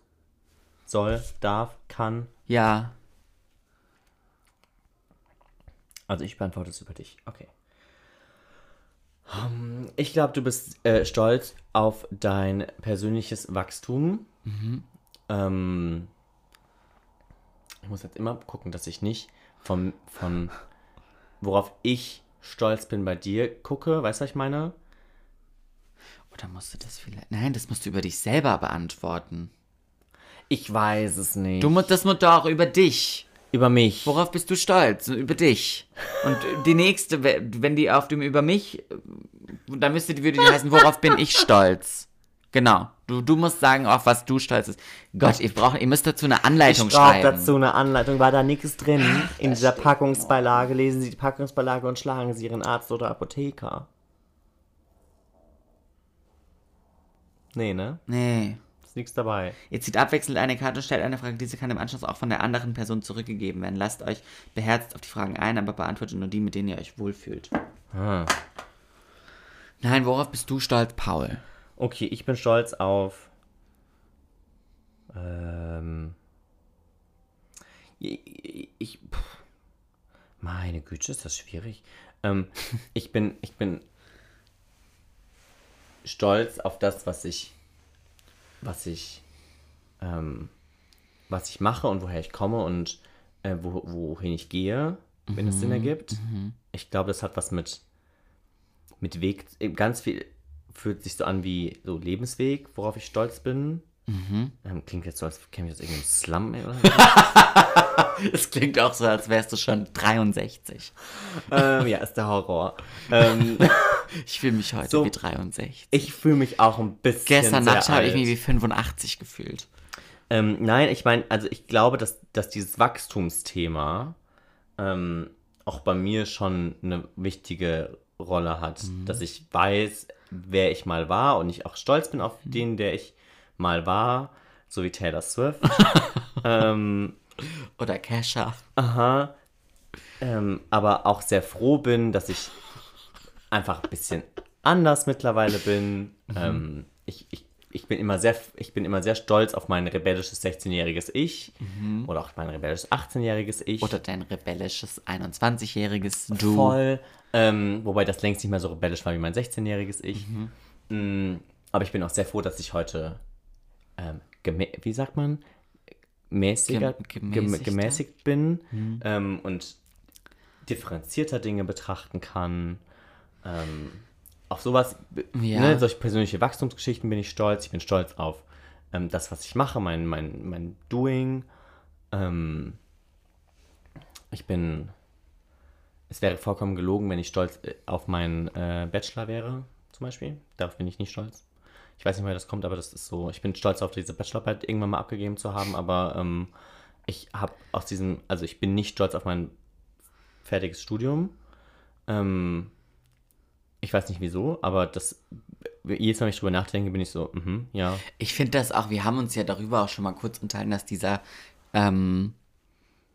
Soll, darf, kann? Ja. Also ich beantworte es über dich. Okay. Ähm, ich glaube, du bist äh, stolz auf dein persönliches Wachstum. Ähm, ich muss jetzt immer gucken, dass ich nicht von, von worauf ich stolz bin bei dir gucke. Weißt du, was ich meine? Oder musst du das vielleicht. Nein, das musst du über dich selber beantworten. Ich weiß es nicht. Du musst das musst du auch über dich. über mich. Worauf bist du stolz? Über dich. Und die nächste, wenn die auf dem über mich, dann müsste die würde die heißen, worauf bin ich stolz? Genau. Du, du musst sagen, auf was du stolz bist. Gott, ihr braucht, ihr müsst dazu eine Anleitung Ich brauche schreiben. dazu eine Anleitung. War da nichts drin? In dieser Packungsbeilage lesen Sie die Packungsbeilage und schlagen Sie Ihren Arzt oder Apotheker. Nee, ne? Nee. Ist nichts dabei. Ihr zieht abwechselnd eine Karte und stellt eine Frage. Diese kann im Anschluss auch von der anderen Person zurückgegeben werden. Lasst euch beherzt auf die Fragen ein, aber beantwortet nur die, mit denen ihr euch wohlfühlt. Ah. Nein, worauf bist du stolz, Paul? Okay, ich bin stolz auf. Ähm. Ich. ich pff. meine Güte, ist das schwierig. Ähm, ich bin. Ich bin stolz auf das, was ich. Was ich. Ähm, was ich mache und woher ich komme und äh, wo, wohin ich gehe, wenn es Sinn ergibt. Ich glaube, das hat was mit mit Weg, ganz viel fühlt sich so an wie so Lebensweg, worauf ich stolz bin. Ähm, klingt jetzt so, als käme ich aus irgendeinem Slum ey, oder so. Es klingt auch so, als wärst du schon 63. ähm, ja, ist der Horror. ähm, Ich fühle mich heute So. wie 63. ich fühle mich auch ein bisschen Gestern Nacht habe ich mich wie 85 gefühlt. Ähm, nein, ich meine, also ich glaube, dass, dass dieses Wachstumsthema ähm, auch bei mir schon eine wichtige Rolle hat. Dass ich weiß, wer ich mal war und ich auch stolz bin auf den, der ich mal war, so wie Taylor Swift. ähm, Oder Kesha. Aha. Ähm, aber auch sehr froh bin, dass ich einfach ein bisschen anders mittlerweile bin. Ähm, ich, ich, ich, bin immer sehr, ich bin immer sehr stolz auf mein rebellisches 16-jähriges Ich oder auch mein rebellisches 18-jähriges Ich. Oder dein rebellisches 21-jähriges Du. Voll. Ähm, wobei das längst nicht mehr so rebellisch war wie mein 16-jähriges Ich. Mm, aber ich bin auch sehr froh, dass ich heute, ähm, wie sagt man, mäßiger, Gem- gem- gemäßigter? gemäßigt bin ähm, und differenzierter Dinge betrachten kann. Ähm, auf sowas, Ja. ne, solche persönliche Wachstumsgeschichten bin ich stolz. Ich bin stolz auf ähm, das, was ich mache, mein, mein, mein Doing. Ähm, ich bin es wäre vollkommen gelogen, wenn ich stolz äh, auf meinen äh, Bachelor wäre, zum Beispiel. Darauf bin ich nicht stolz. Ich weiß nicht, woher das kommt, aber das ist so. Ich bin stolz auf diese Bachelorarbeit irgendwann mal abgegeben zu haben, aber ähm, ich habe aus diesem, also ich bin nicht stolz auf mein fertiges Studium. Ähm, ich weiß nicht wieso, aber das, jedes Mal, wenn ich drüber nachdenke, bin ich so, mhm, ja. Ich finde das auch, wir haben uns ja darüber auch schon mal kurz unterhalten, dass dieser, ähm,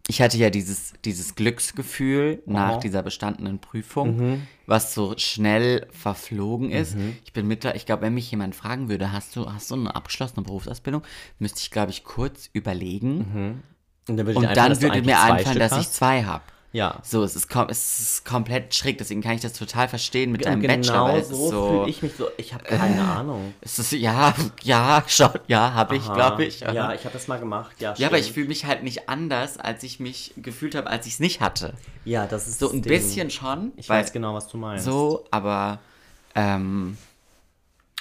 ich hatte ja dieses, dieses Glücksgefühl nach Oh. dieser bestandenen Prüfung, was so schnell verflogen ist. Ich bin mittler, ich glaube, wenn mich jemand fragen würde, hast du, hast du eine abgeschlossene Berufsausbildung, müsste ich, glaube ich, kurz überlegen. Und dann würde, Und dann du würde mir einfallen, dass ich zwei habe. Ja. So, es ist, kom es ist komplett schräg, deswegen kann ich das total verstehen mit deinem Und Bachelor. genau so, so fühle ich mich so. Ich habe keine Ahnung. Es ist, ja, ja, schon, ja, habe ich, glaube ich. Ja, ich habe das mal gemacht. Ja, Ja, aber ich stimmt. fühle mich halt nicht anders, als ich mich gefühlt habe, als ich es nicht hatte. Ja, das ist So ein Ding. bisschen schon. Ich weiß genau, was du meinst. So, aber ähm,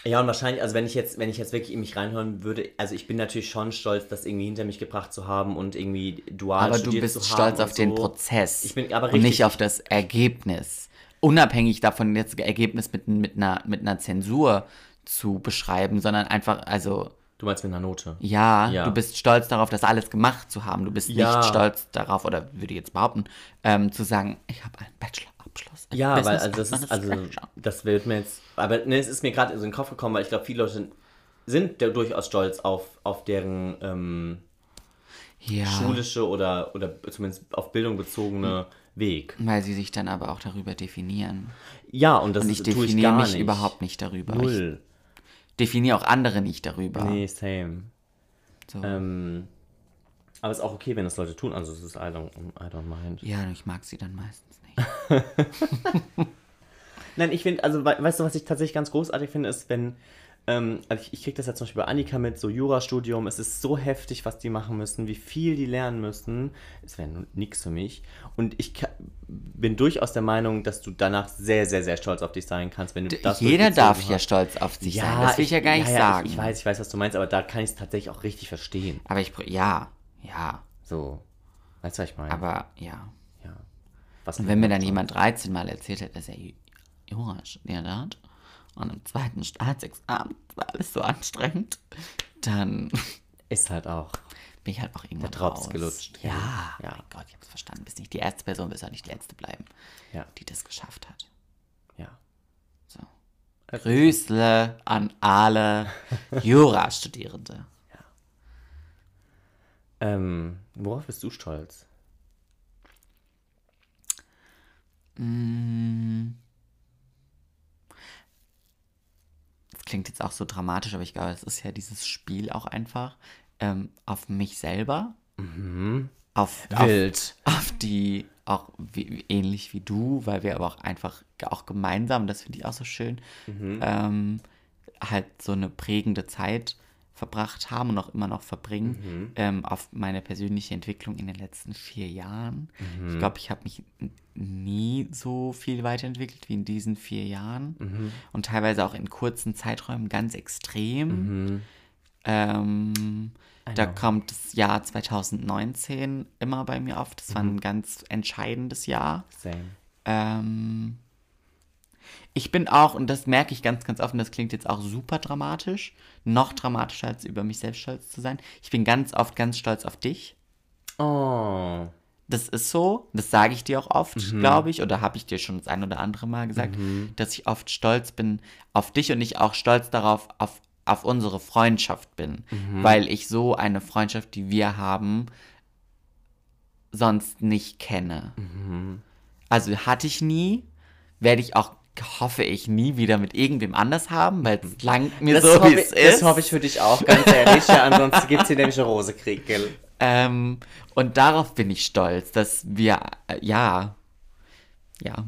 Ja, und wahrscheinlich, also wenn ich jetzt, wenn ich jetzt wirklich in mich reinhören würde, also ich bin natürlich schon stolz, das irgendwie hinter mich gebracht zu haben und irgendwie dual aber du bist zu stolz haben auf und den so. Prozess. Ich bin aber und richtig- nicht auf das Ergebnis. Unabhängig davon, jetzt das Ergebnis mit, mit, einer, mit einer Zensur zu beschreiben, sondern einfach, also Du meinst mit einer Note? Ja, Ja. du bist stolz darauf, das alles gemacht zu haben. Du bist Ja. nicht stolz darauf, oder würde ich jetzt behaupten, ähm, zu sagen, ich habe einen Bachelorabschluss. Ja, weil Business also das ist, also das wird mir jetzt, aber ne, es ist mir gerade so in den Kopf gekommen, weil ich glaube, viele Leute sind da durchaus stolz auf, auf deren ähm, ja, schulische oder, oder zumindest auf Bildung bezogene Weg. weil sie sich dann aber auch darüber definieren. Ja, und das Und ich tue ich definiere gar mich nicht. überhaupt nicht darüber. Ich Null. definiere auch andere nicht darüber. Nee, same. So. Ähm, aber es ist auch okay, wenn das Leute tun. Also es ist I don't, I don't mind. Ja, ich mag sie dann meistens. Nein, ich finde, also we weißt du, was ich tatsächlich ganz großartig finde, ist, wenn, ähm, also ich, ich kriege das ja zum Beispiel bei Annika mit, so Jurastudium, es ist so heftig, was die machen müssen, wie viel die lernen müssen. Es wäre nichts für mich. Und ich bin durchaus der Meinung, dass du danach sehr, sehr, sehr stolz auf dich sein kannst, wenn du das Jeder darf ja hast. stolz auf sich sein. Das will ich ja gar nicht ja, sagen. Ich, ich weiß, ich weiß, was du meinst, aber da kann ich es tatsächlich auch richtig verstehen. Aber ich, ja, ja, So, weißt du, was ich meine? aber ja. Ja. Was Und wenn mir dann jemand 13 Mal erzählt hat, dass er Ju- Jura studiert hat und im zweiten Staatsexamen war alles so anstrengend, dann ist halt auch. bin ich halt auch irgendwann Der Drops gelutscht. Ja, Ja. mein Gott, ich hab's verstanden. Bist nicht die erste Person, wirst auch nicht die letzte bleiben, Ja, die das geschafft hat. ja. So. Grüßle an alle Jurastudierende. Ähm, worauf bist du stolz? Das klingt jetzt auch so dramatisch, aber ich glaube, es ist ja dieses Spiel auch einfach ähm, auf mich selber. Auf, auf, Wild. auf die, auch wie, ähnlich wie du, weil wir aber auch einfach auch gemeinsam, das finde ich auch so schön, ähm, halt so eine prägende Zeit verbracht haben und auch immer noch verbringen ähm, auf meine persönliche Entwicklung in den letzten vier Jahren. Ich glaube, ich habe mich nie so viel weiterentwickelt wie in diesen vier Jahren und teilweise auch in kurzen Zeiträumen ganz extrem. Ähm, da kommt das Jahr 2019 immer bei mir auf. Das war ein ganz entscheidendes Jahr. Same. Ähm, ich bin auch, und das merke ich ganz, ganz oft, und das klingt jetzt auch super dramatisch, noch dramatischer als über mich selbst stolz zu sein. Ich bin ganz oft ganz stolz auf dich. Oh. Das ist so, das sage ich dir auch oft, glaube ich, oder habe ich dir schon das ein oder andere Mal gesagt, dass ich oft stolz bin auf dich und ich auch stolz darauf, auf, auf unsere Freundschaft bin, weil ich so eine Freundschaft, die wir haben, sonst nicht kenne. Also hatte ich nie, werde ich auch, hoffe ich, nie wieder mit irgendwem anders haben, weil es langt mir Das, so, wie es ist. das hoffe ich für dich auch, ganz ehrlich. ja, ansonsten gibt es hier nämlich einen Rosekrieg, gell? Ähm, und darauf bin ich stolz, dass wir, äh, ja, ja.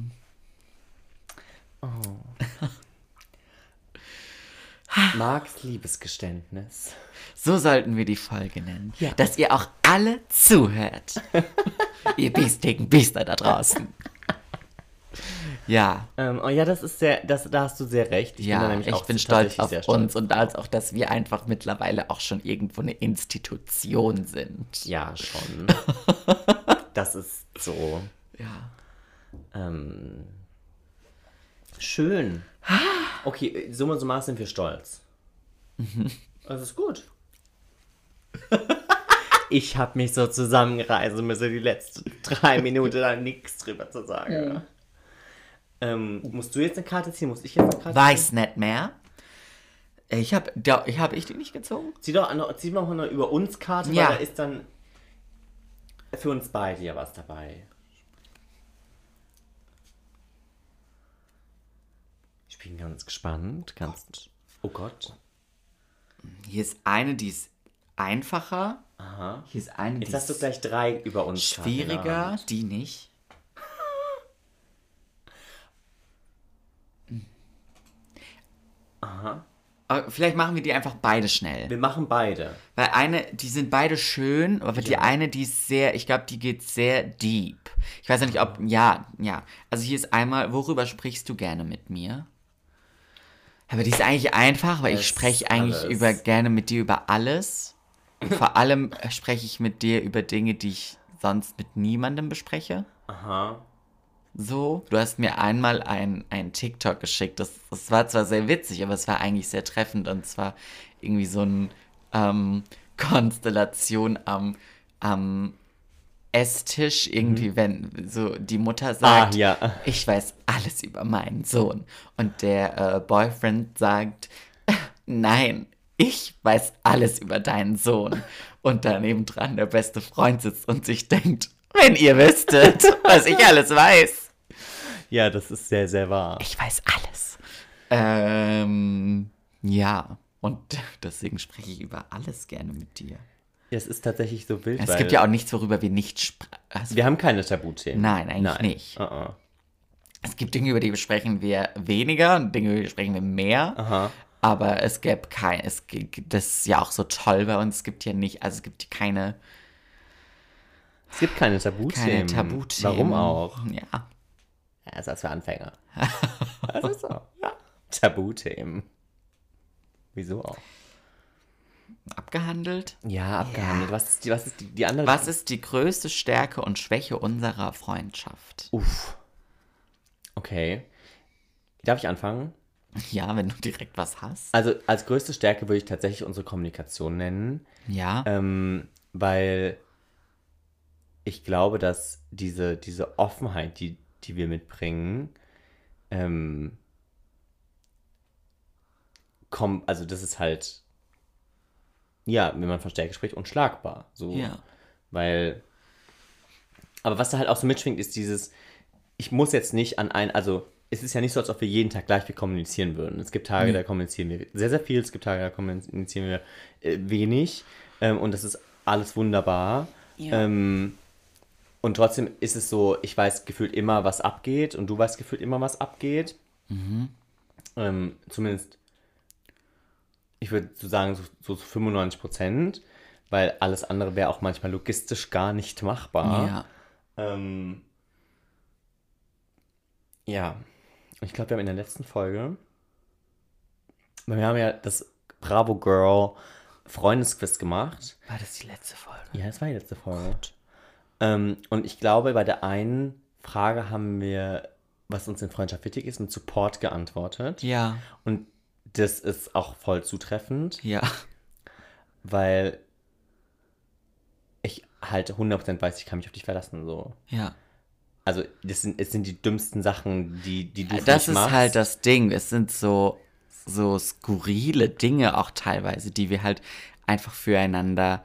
Marks Liebesgeständnis. So sollten wir die Folge nennen. Dass ihr auch alle zuhört. ihr biestigen Biester da draußen. Ja, Ähm, oh ja, das ist sehr, das, da hast du sehr recht. Ich ja, bin da nämlich ich auch bin stolz auf sehr stolz. uns und als auch, dass wir einfach mittlerweile auch schon irgendwo eine Institution sind. Ja, schon. das ist so. Ja. Ähm, schön. Okay, summa summarum sind wir stolz. Das ist gut. Ich habe mich so zusammenreißen müssen, die letzten drei Minuten da nichts drüber zu sagen. Ähm, musst du jetzt eine Karte ziehen? Muss ich jetzt eine Karte Weiß nicht mehr. Ich habe ich hab ich die nicht gezogen? Zieh doch noch, zieh noch eine über uns Karte, Ja. weil da ist dann für uns beide ja was dabei. Ich bin ganz gespannt. Ganz. Oh Gott. Hier ist eine, die ist einfacher. Aha. Hier ist eine, die Jetzt hast du gleich drei über uns. Schwieriger, die nicht. Aha. Aber vielleicht machen wir die einfach beide schnell. Wir machen beide. Weil eine, die sind beide schön, aber die eine, die ist sehr, ich glaube, die geht sehr deep. Ich weiß ja nicht, ob, ja, ja. Also hier ist einmal, worüber sprichst du gerne mit mir? Aber die ist eigentlich einfach, weil ich Es spreche eigentlich alles. über, gerne mit dir über alles. Und vor allem spreche ich mit dir über Dinge, die ich sonst mit niemandem bespreche. Aha. So, du hast mir einmal ein, ein TikTok geschickt. Das, das war zwar sehr witzig, aber es war eigentlich sehr treffend. Und zwar irgendwie so eine ähm, Konstellation am, am Esstisch. Irgendwie, wenn so die Mutter sagt, Mhm. Ah, ja. ich weiß alles über meinen Sohn. Und der äh, Boyfriend sagt, nein, ich weiß alles über deinen Sohn. Und daneben dran der beste Freund sitzt und sich denkt, wenn ihr wüsstet, was ich alles weiß. Ja, das ist sehr, sehr wahr. Ich weiß alles. Ähm, ja. Und deswegen spreche ich über alles gerne mit dir. Ja, es ist tatsächlich so wild. Es weil gibt ja auch nichts, worüber wir nicht sprechen. Also, Wir haben keine Tabuthemen. Nein, eigentlich nicht. Uh-uh. es gibt Dinge, über die besprechen wir weniger und Dinge, über die sprechen wir mehr. Aha. Aber es gäbe kein, es gibt, das ist ja auch so toll bei uns. Es gibt ja nicht, also es gibt keine, Es gibt keine Tabuthemen. keine Tabuthemen. Warum auch? Ja. Ja, ist das für Anfänger. das ist so. Ja. Tabuthemen. Wieso auch? Abgehandelt. Ja, abgehandelt. Was ist die, was ist die, die andere? Was ist die größte Stärke und Schwäche unserer Freundschaft? Uff. Okay. Darf ich anfangen? Ja, wenn du direkt was hast. Also als größte Stärke würde ich tatsächlich unsere Kommunikation nennen, Ja. ähm, weil ich glaube, dass diese, diese Offenheit, die, die wir mitbringen, ähm, kommt, also das ist halt, ja, wenn man von Stärke spricht, unschlagbar. So. Ja. Weil, aber was da halt auch so mitschwingt, ist dieses, ich muss jetzt nicht an ein, also es ist ja nicht so, als ob wir jeden Tag gleich viel kommunizieren würden. Es gibt Tage, da kommunizieren wir sehr, sehr viel, es gibt Tage, da kommunizieren wir äh, wenig ähm, und das ist alles wunderbar. Ja. Ähm, und trotzdem ist es so, ich weiß gefühlt immer, was abgeht und du weißt gefühlt immer, was abgeht. Ähm, zumindest, ich würde so sagen, so, so zu 95 Prozent, weil alles andere wäre auch manchmal logistisch gar nicht machbar. ja. Ähm, ja, ich glaube, wir haben in der letzten Folge, weil wir haben ja das Bravo Girl Freundesquiz gemacht. War das die letzte Folge? Ja, das war die letzte Folge. Ähm, und ich glaube, bei der einen Frage haben wir, was uns in Freundschaft wichtig ist, mit Support geantwortet. Ja. Und das ist auch voll zutreffend, Ja. weil ich halt 100% weiß, ich kann mich auf dich verlassen. So. Ja. Also, das sind, es sind die dümmsten Sachen, die, die du für Das ist machst. halt das Ding. Es sind so, so skurrile Dinge auch teilweise, die wir halt einfach füreinander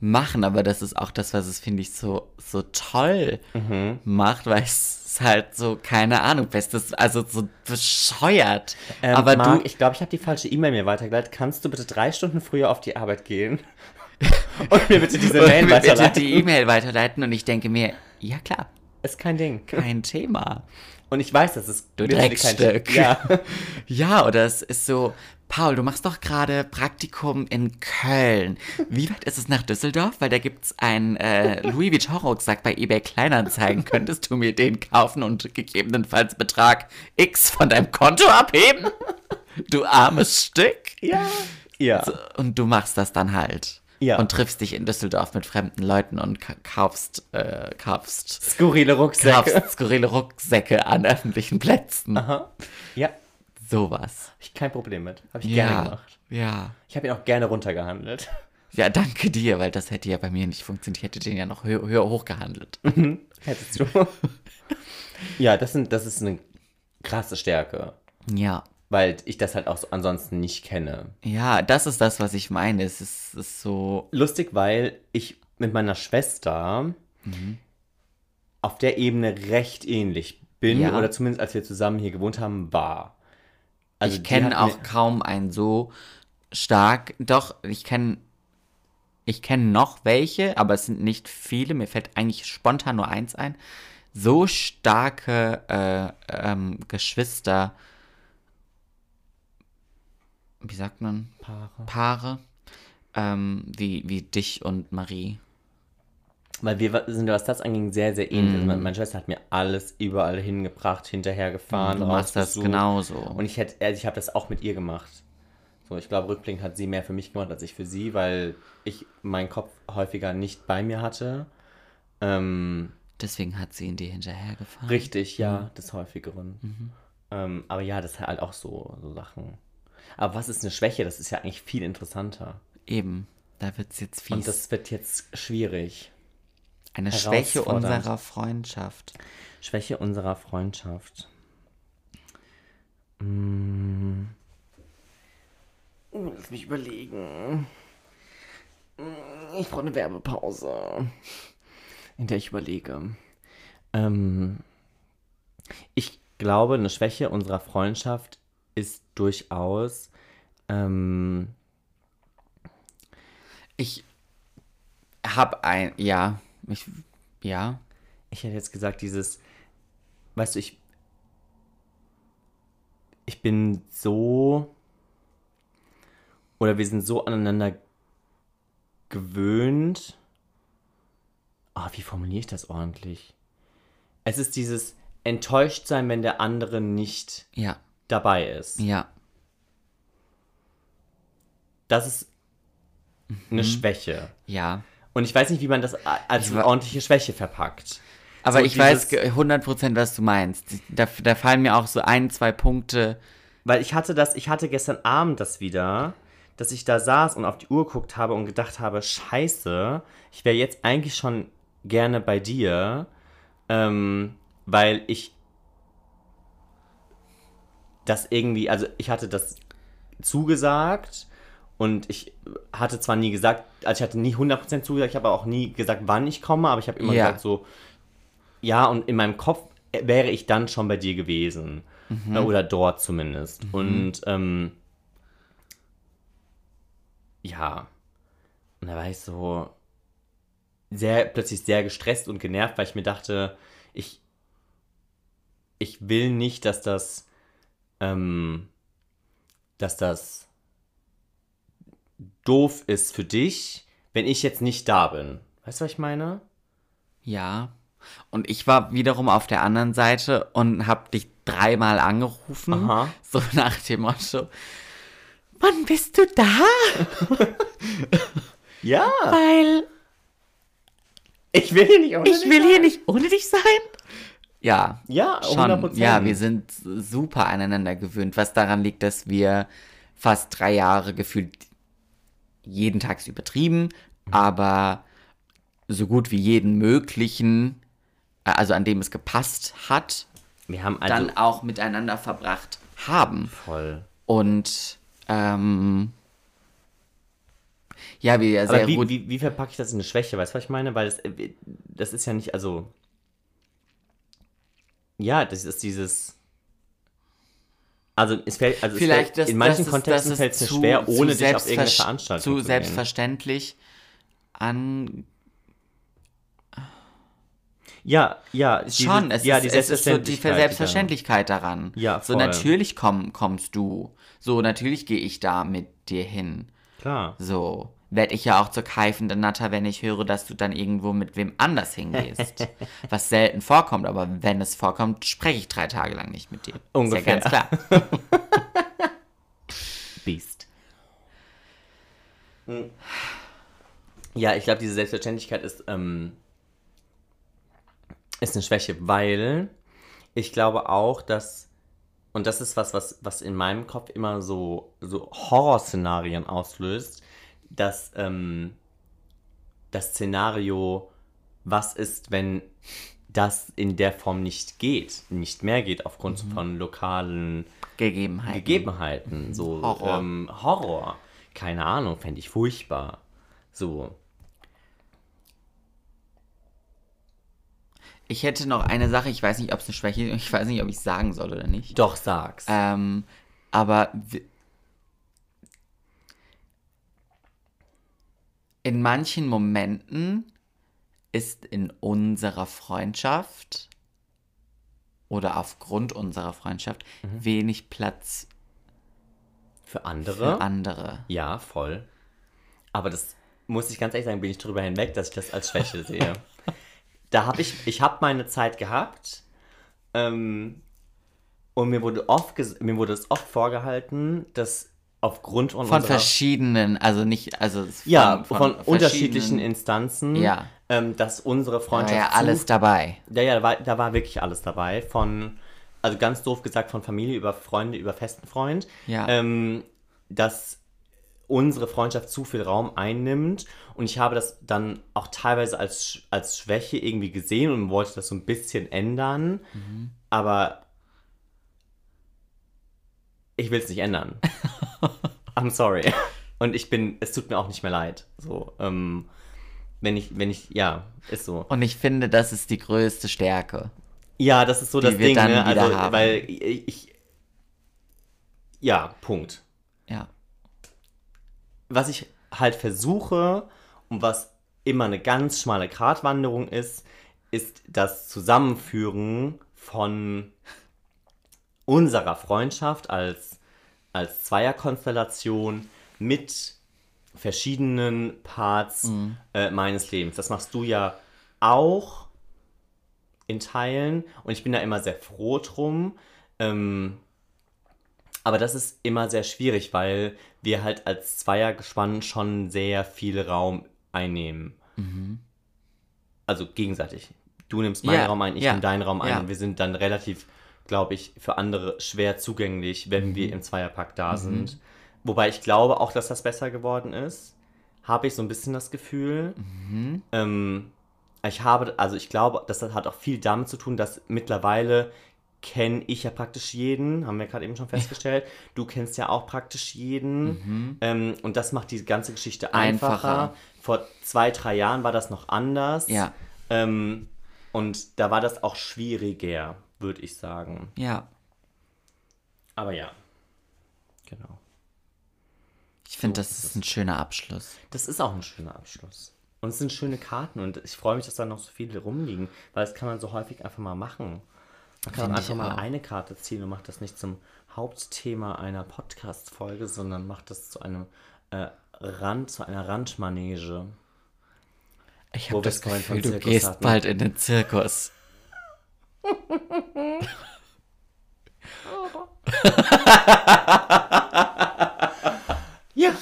machen. Aber das ist auch das, was es, finde ich, so, so toll Mhm. macht, weil es ist halt so, keine Ahnung, bestes, also so bescheuert. Ähm, Aber Marc, du, ich glaube, ich habe die falsche E-Mail mir weitergeleitet. Kannst du bitte drei Stunden früher auf die Arbeit gehen? Und mir bitte diese Mail mir bitte weiterleiten. die E-Mail weiterleiten und ich denke mir, ja klar, Ist kein Ding. kein Thema. Und ich weiß, das ist Du literally kein Dreckstück. Ja. Ja, oder es ist so, Paul, du machst doch gerade Praktikum in Köln. Wie weit ist es nach Düsseldorf? Weil da gibt's einen äh, Louis Vuitton-Rucksack bei eBay Kleinanzeigen. Könntest du mir den kaufen und gegebenenfalls Betrag X von deinem Konto abheben? Du armes Stück. ja. Ja. Und du machst das dann halt. Ja. Und triffst dich in Düsseldorf mit fremden Leuten und ka- kaufst, äh, kaufst, Skurrile Rucksäcke. kaufst skurrile Rucksäcke an öffentlichen Plätzen. Aha. Ja. Sowas. Hab ich kein Problem mit. Habe ich Ja, gerne gemacht. ja. Ich habe ihn auch gerne runtergehandelt. Ja, danke dir, weil das hätte ja bei mir nicht funktioniert. Ich hätte den ja noch höher, höher hochgehandelt. Hättest du. ja, das, sind, das ist eine krasse Stärke. Ja. Weil ich das halt auch so ansonsten nicht kenne. Ja, das ist das, was ich meine. Es ist, ist so. lustig, weil ich mit meiner Schwester auf der Ebene recht ähnlich bin Ja. oder zumindest als wir zusammen hier gewohnt haben, war. Also ich kenne auch mir- kaum einen so stark. Doch, ich kenne. Ich kenne noch welche, aber es sind nicht viele. Mir fällt eigentlich spontan nur eins ein. So starke äh, ähm, Geschwister wie sagt man, Paare. Paare, ähm, wie, wie dich und Marie. Weil wir sind, was das anging, sehr, sehr ähnlich. Mhm. Also meine, meine Schwester hat mir alles überall hingebracht, hinterhergefahren, Du machst das genauso. Und ich hätte, also ich habe das auch mit ihr gemacht. So, ich glaube, rückblickend hat sie mehr für mich gemacht als ich für sie, weil ich meinen Kopf häufiger nicht bei mir hatte. Ähm, Deswegen hat sie in dir hinterhergefahren. richtig, ja, des häufigeren. Ähm, aber ja, das ist halt auch so, so Sachen. Aber was ist eine Schwäche? Das ist ja eigentlich viel interessanter. Eben, da wird es jetzt fies. Und das wird jetzt schwierig. Eine Schwäche unserer Freundschaft. Schwäche unserer Freundschaft. Mm. Lass mich überlegen. Mm, Ich brauche eine Werbepause, in der ich überlege. Ähm, ich glaube, eine Schwäche unserer Freundschaft ist durchaus. Ähm, Ich hab ein, ja, ich, ja, ich hätte jetzt gesagt, dieses, weißt du, ich, ich bin so, oder wir sind so aneinander gewöhnt. Ah, wie formuliere ich das ordentlich? Es ist dieses enttäuscht sein, wenn der andere nicht ja, dabei ist. ja, Das ist eine Schwäche. ja. Und ich weiß nicht, wie man das als ordentliche Schwäche verpackt. Aber So ich weiß dieses- ge- 100%, was du meinst. Da, da fallen mir auch so ein, zwei Punkte. Weil ich hatte das, ich hatte gestern Abend das wieder, dass ich da saß und auf die Uhr geguckt habe und gedacht habe, scheiße, ich wäre jetzt eigentlich schon gerne bei dir, ähm, weil ich das irgendwie, also ich hatte das zugesagt und ich hatte zwar nie gesagt, also ich hatte nie 100% zugesagt, ich habe auch nie gesagt, wann ich komme, aber ich habe immer Ja. gesagt so, ja, und in meinem Kopf wäre ich dann schon bei dir gewesen. Äh, Oder dort zumindest. Und ähm, ja. Und da war ich so sehr, plötzlich sehr gestresst und genervt, weil ich mir dachte, ich, ich will nicht, dass das, ähm, dass das doof ist für dich, wenn ich jetzt nicht da bin. Weißt du, was ich meine? Ja. Und ich war wiederum auf der anderen Seite und hab dich dreimal angerufen. Aha. So nach dem Motto, wann bist du da? Ja. Weil Ich will hier nicht ohne ich dich will sein. hier nicht ohne dich sein. Ja, Ja, schon. 100%. Ja, wir sind super aneinander gewöhnt, was daran liegt, dass wir fast drei Jahre gefühlt jeden Tag ist übertrieben, aber so gut wie jeden möglichen, äh, also an dem es gepasst hat, Wir haben also dann auch miteinander verbracht haben. voll. Und ähm, ja, wir ja sehr wie, gut. wie, wie verpacke ich das in eine Schwäche? Weißt du, was ich meine? Weil das, äh, das ist ja nicht, also. Ja, das ist dieses. Also, es fällt, also es Vielleicht, fällt, dass, in manchen dass es- Kontexten fällt es mir schwer, ohne dich auf irgendeine Veranstaltung zu zu selbstverständlich an Ja, ja. diese- Schon, es, ja, ist, die es ist so die Selbstverständlichkeit. Daran. Ja, So voll. natürlich komm, kommst du. So natürlich gehe ich da mit dir hin. Klar. So werde ich ja auch zur keifenden Natter, wenn ich höre, dass du dann irgendwo mit wem anders hingehst. Was selten vorkommt, aber wenn es vorkommt, spreche ich drei Tage lang nicht mit dir. Ungefähr. Ist ja ganz klar. Beast. Ja, ich glaube, diese Selbstverständlichkeit ist, ähm, ist eine Schwäche, weil ich glaube auch, dass, und das ist was, was, was in meinem Kopf immer so, so Horrorszenarien auslöst, dass ähm, das Szenario, was ist, wenn das in der Form nicht geht, nicht mehr geht aufgrund von lokalen Gegebenheiten. Gegebenheiten. So Horror. Ähm, Horror. Keine Ahnung, fände ich furchtbar. So. Ich hätte noch eine Sache, ich weiß nicht, ob es eine Schwäche ist, ich weiß nicht, ob ich es sagen soll oder nicht. Doch, sag's. Ähm, aber in manchen Momenten ist in unserer Freundschaft oder aufgrund unserer Freundschaft wenig Platz Für andere. für andere. Ja, voll. Aber das muss ich ganz ehrlich sagen, bin ich drüber hinweg, dass ich das als Schwäche sehe. Da habe ich, ich habe meine Zeit gehabt ähm, und mir wurde oft, mir wurde es oft vorgehalten, dass aufgrund von, Von verschiedenen, also nicht, also von, ja, von, unterschiedlichen verschiedenen- Instanzen, Ja. ähm, dass unsere Da Freundschaft war ja alles zu, dabei. ja, ja, da war, da war wirklich alles dabei. Von, also ganz doof gesagt, von Familie über Freunde, über festen Freund. Ja. Ähm, dass unsere Freundschaft zu viel Raum einnimmt. Und ich habe das dann auch teilweise als, als Schwäche irgendwie gesehen und wollte das so ein bisschen ändern. Aber ich will es nicht ändern. I'm sorry. Und ich bin, es tut mir auch nicht mehr leid. So, ähm, wenn ich, wenn ich, ja, ist so. Und ich finde, das ist die größte Stärke. Ja, das ist so das Ding, ne? Also, haben. weil ich, ich. Ja, Punkt. Ja. Was ich halt versuche und was immer eine ganz schmale Gratwanderung ist, ist das Zusammenführen von unserer Freundschaft als, als Zweierkonstellation mit verschiedenen Parts äh, meines Lebens. Das machst du ja auch in Teilen und ich bin da immer sehr froh drum. Ähm, aber das ist immer sehr schwierig, weil wir halt als Zweiergespann schon sehr viel Raum einnehmen. Also gegenseitig. Du nimmst meinen Ja, Raum ein, ich ja, nehme deinen Raum ein ja. und wir sind dann relativ, glaube ich, für andere schwer zugänglich, wenn Mhm. wir im Zweierpack da sind. Wobei ich glaube auch, dass das besser geworden ist. Habe ich so ein bisschen das Gefühl. Mhm. Ähm, ich habe, also ich glaube, das hat auch viel damit zu tun, dass mittlerweile kenne ich ja praktisch jeden, haben wir gerade eben schon festgestellt. Du kennst ja auch praktisch jeden. Ähm, und das macht die ganze Geschichte einfacher. Mhm. Einfacher. Vor zwei, drei Jahren war das noch anders. Ja. Ähm, und da war das auch schwieriger, würde ich sagen. Ja. Aber ja. Genau. Ich finde, das ist ein schöner Abschluss. Das ist auch ein schöner Abschluss. Und es sind schöne Karten und ich freue mich, dass da noch so viele rumliegen, weil das kann man so häufig einfach mal machen. Man kann einfach mal auch. eine Karte ziehen und macht das nicht zum Hauptthema einer Podcast-Folge, sondern macht das zu einem äh, Rand, zu einer Randmanege. Ich habe das Gefühl, du gehst hatten. bald in den Zirkus. Ja.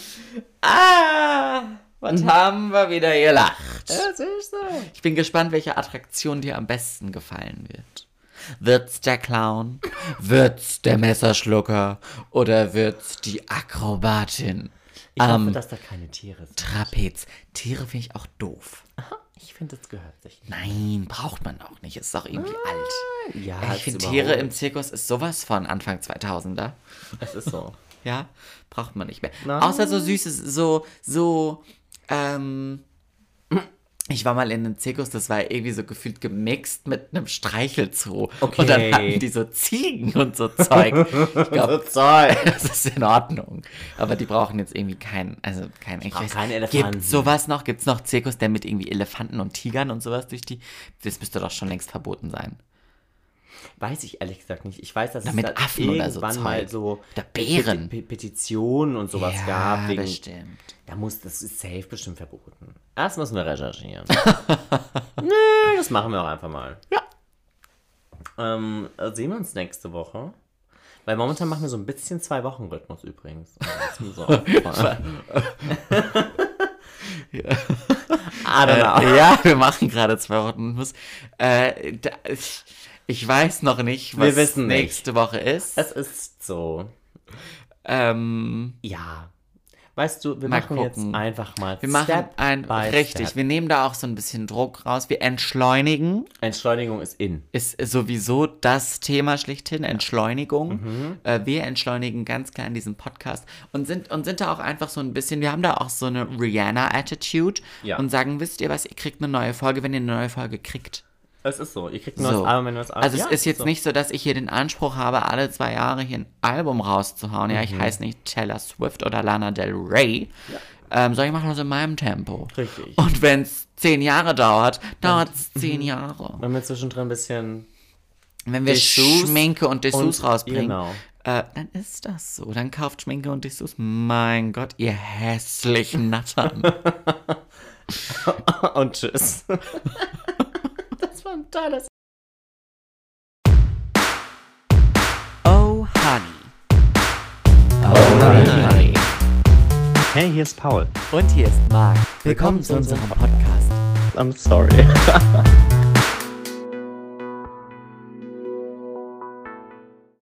Ah! Und haben wir wieder gelacht. Das ist so. Ich bin gespannt, welche Attraktion dir am besten gefallen wird. Wird's der Clown? Wird's der Messerschlucker? Oder wird's die Akrobatin? Ich hoffe, Am dass da keine Tiere sind. Trapez. Tiere finde ich auch doof. Ich finde, das gehört sich nicht. Nein, braucht man auch nicht. Ist doch irgendwie alt. Ja, ich finde, Tiere im Zirkus ist sowas von Anfang 2000er. Es ist so. Ja, braucht man nicht mehr. Nein. Außer so süßes, so, so, ähm, ich war mal in einem Zirkus, das war irgendwie so gefühlt gemixt mit einem Streichelzoo. Okay. Und dann hatten die so Ziegen und so Zeug. Ich glaube, das ist in Ordnung. Aber die brauchen jetzt irgendwie keinen, also keinen, ich brauchen keine Elefanten. Gibt sowas noch? Gibt es noch Zirkus, der mit irgendwie Elefanten und Tigern und sowas durch die, das müsste doch schon längst verboten sein. Weiß ich ehrlich gesagt nicht. Ich weiß, dass mit es da Affen oder so irgendwann mal so Oder Bären. Peti- Petitionen und sowas ja, gab. Wegen, bestimmt. da muss, das ist safe bestimmt verboten. Erst müssen wir recherchieren. Nö, das machen wir auch einfach mal. Ja. Ähm, äh, sehen wir uns nächste Woche. Weil momentan machen wir so ein bisschen Zwei-Wochen-Rhythmus übrigens. So aufgefallen. I don't know. Äh, ja, wir machen gerade zwei Wochen. Muss, äh, da, ich, ich weiß noch nicht, was Wir wissen nicht. nächste Woche ist. Es ist so. Ähm, Ja. Weißt du, wir machen jetzt gucken. einfach mal wir machen Step ein, richtig, Step. wir nehmen da auch so ein bisschen Druck raus. Wir entschleunigen, Entschleunigung ist in. ist sowieso das Thema schlechthin, Entschleunigung. Mhm. Äh, wir entschleunigen ganz klar in diesem Podcast und sind, und sind da auch einfach so ein bisschen, wir haben da auch so eine Rihanna-Attitude Ja. und sagen, wisst ihr was, ihr kriegt eine neue Folge, wenn ihr eine neue Folge kriegt. Es ist so. Ihr kriegt ein neues So. Album, ihr das Album. Also es Ja, ist jetzt so. nicht so, dass ich hier den Anspruch habe, alle zwei Jahre hier ein Album rauszuhauen. Ja, ich Mhm. heiße nicht Taylor Swift oder Lana Del Rey. Ähm, sondern ich mache das in meinem Tempo. Richtig. Und wenn es zehn Jahre dauert, dauert es zehn Jahre. Wenn wir zwischendrin ein bisschen. Wenn wir Dessous Schminke und Dessous und- rausbringen, genau. äh, dann ist das so. Dann kauft Schminke und Dessous. Mein Gott, ihr hässlichen Nattern. Und tschüss. ein tolles. Oh, Honey. Oh, Honey. Hey, hier ist Paul. Und hier ist Marc. Willkommen zu unserem Podcast. I'm sorry.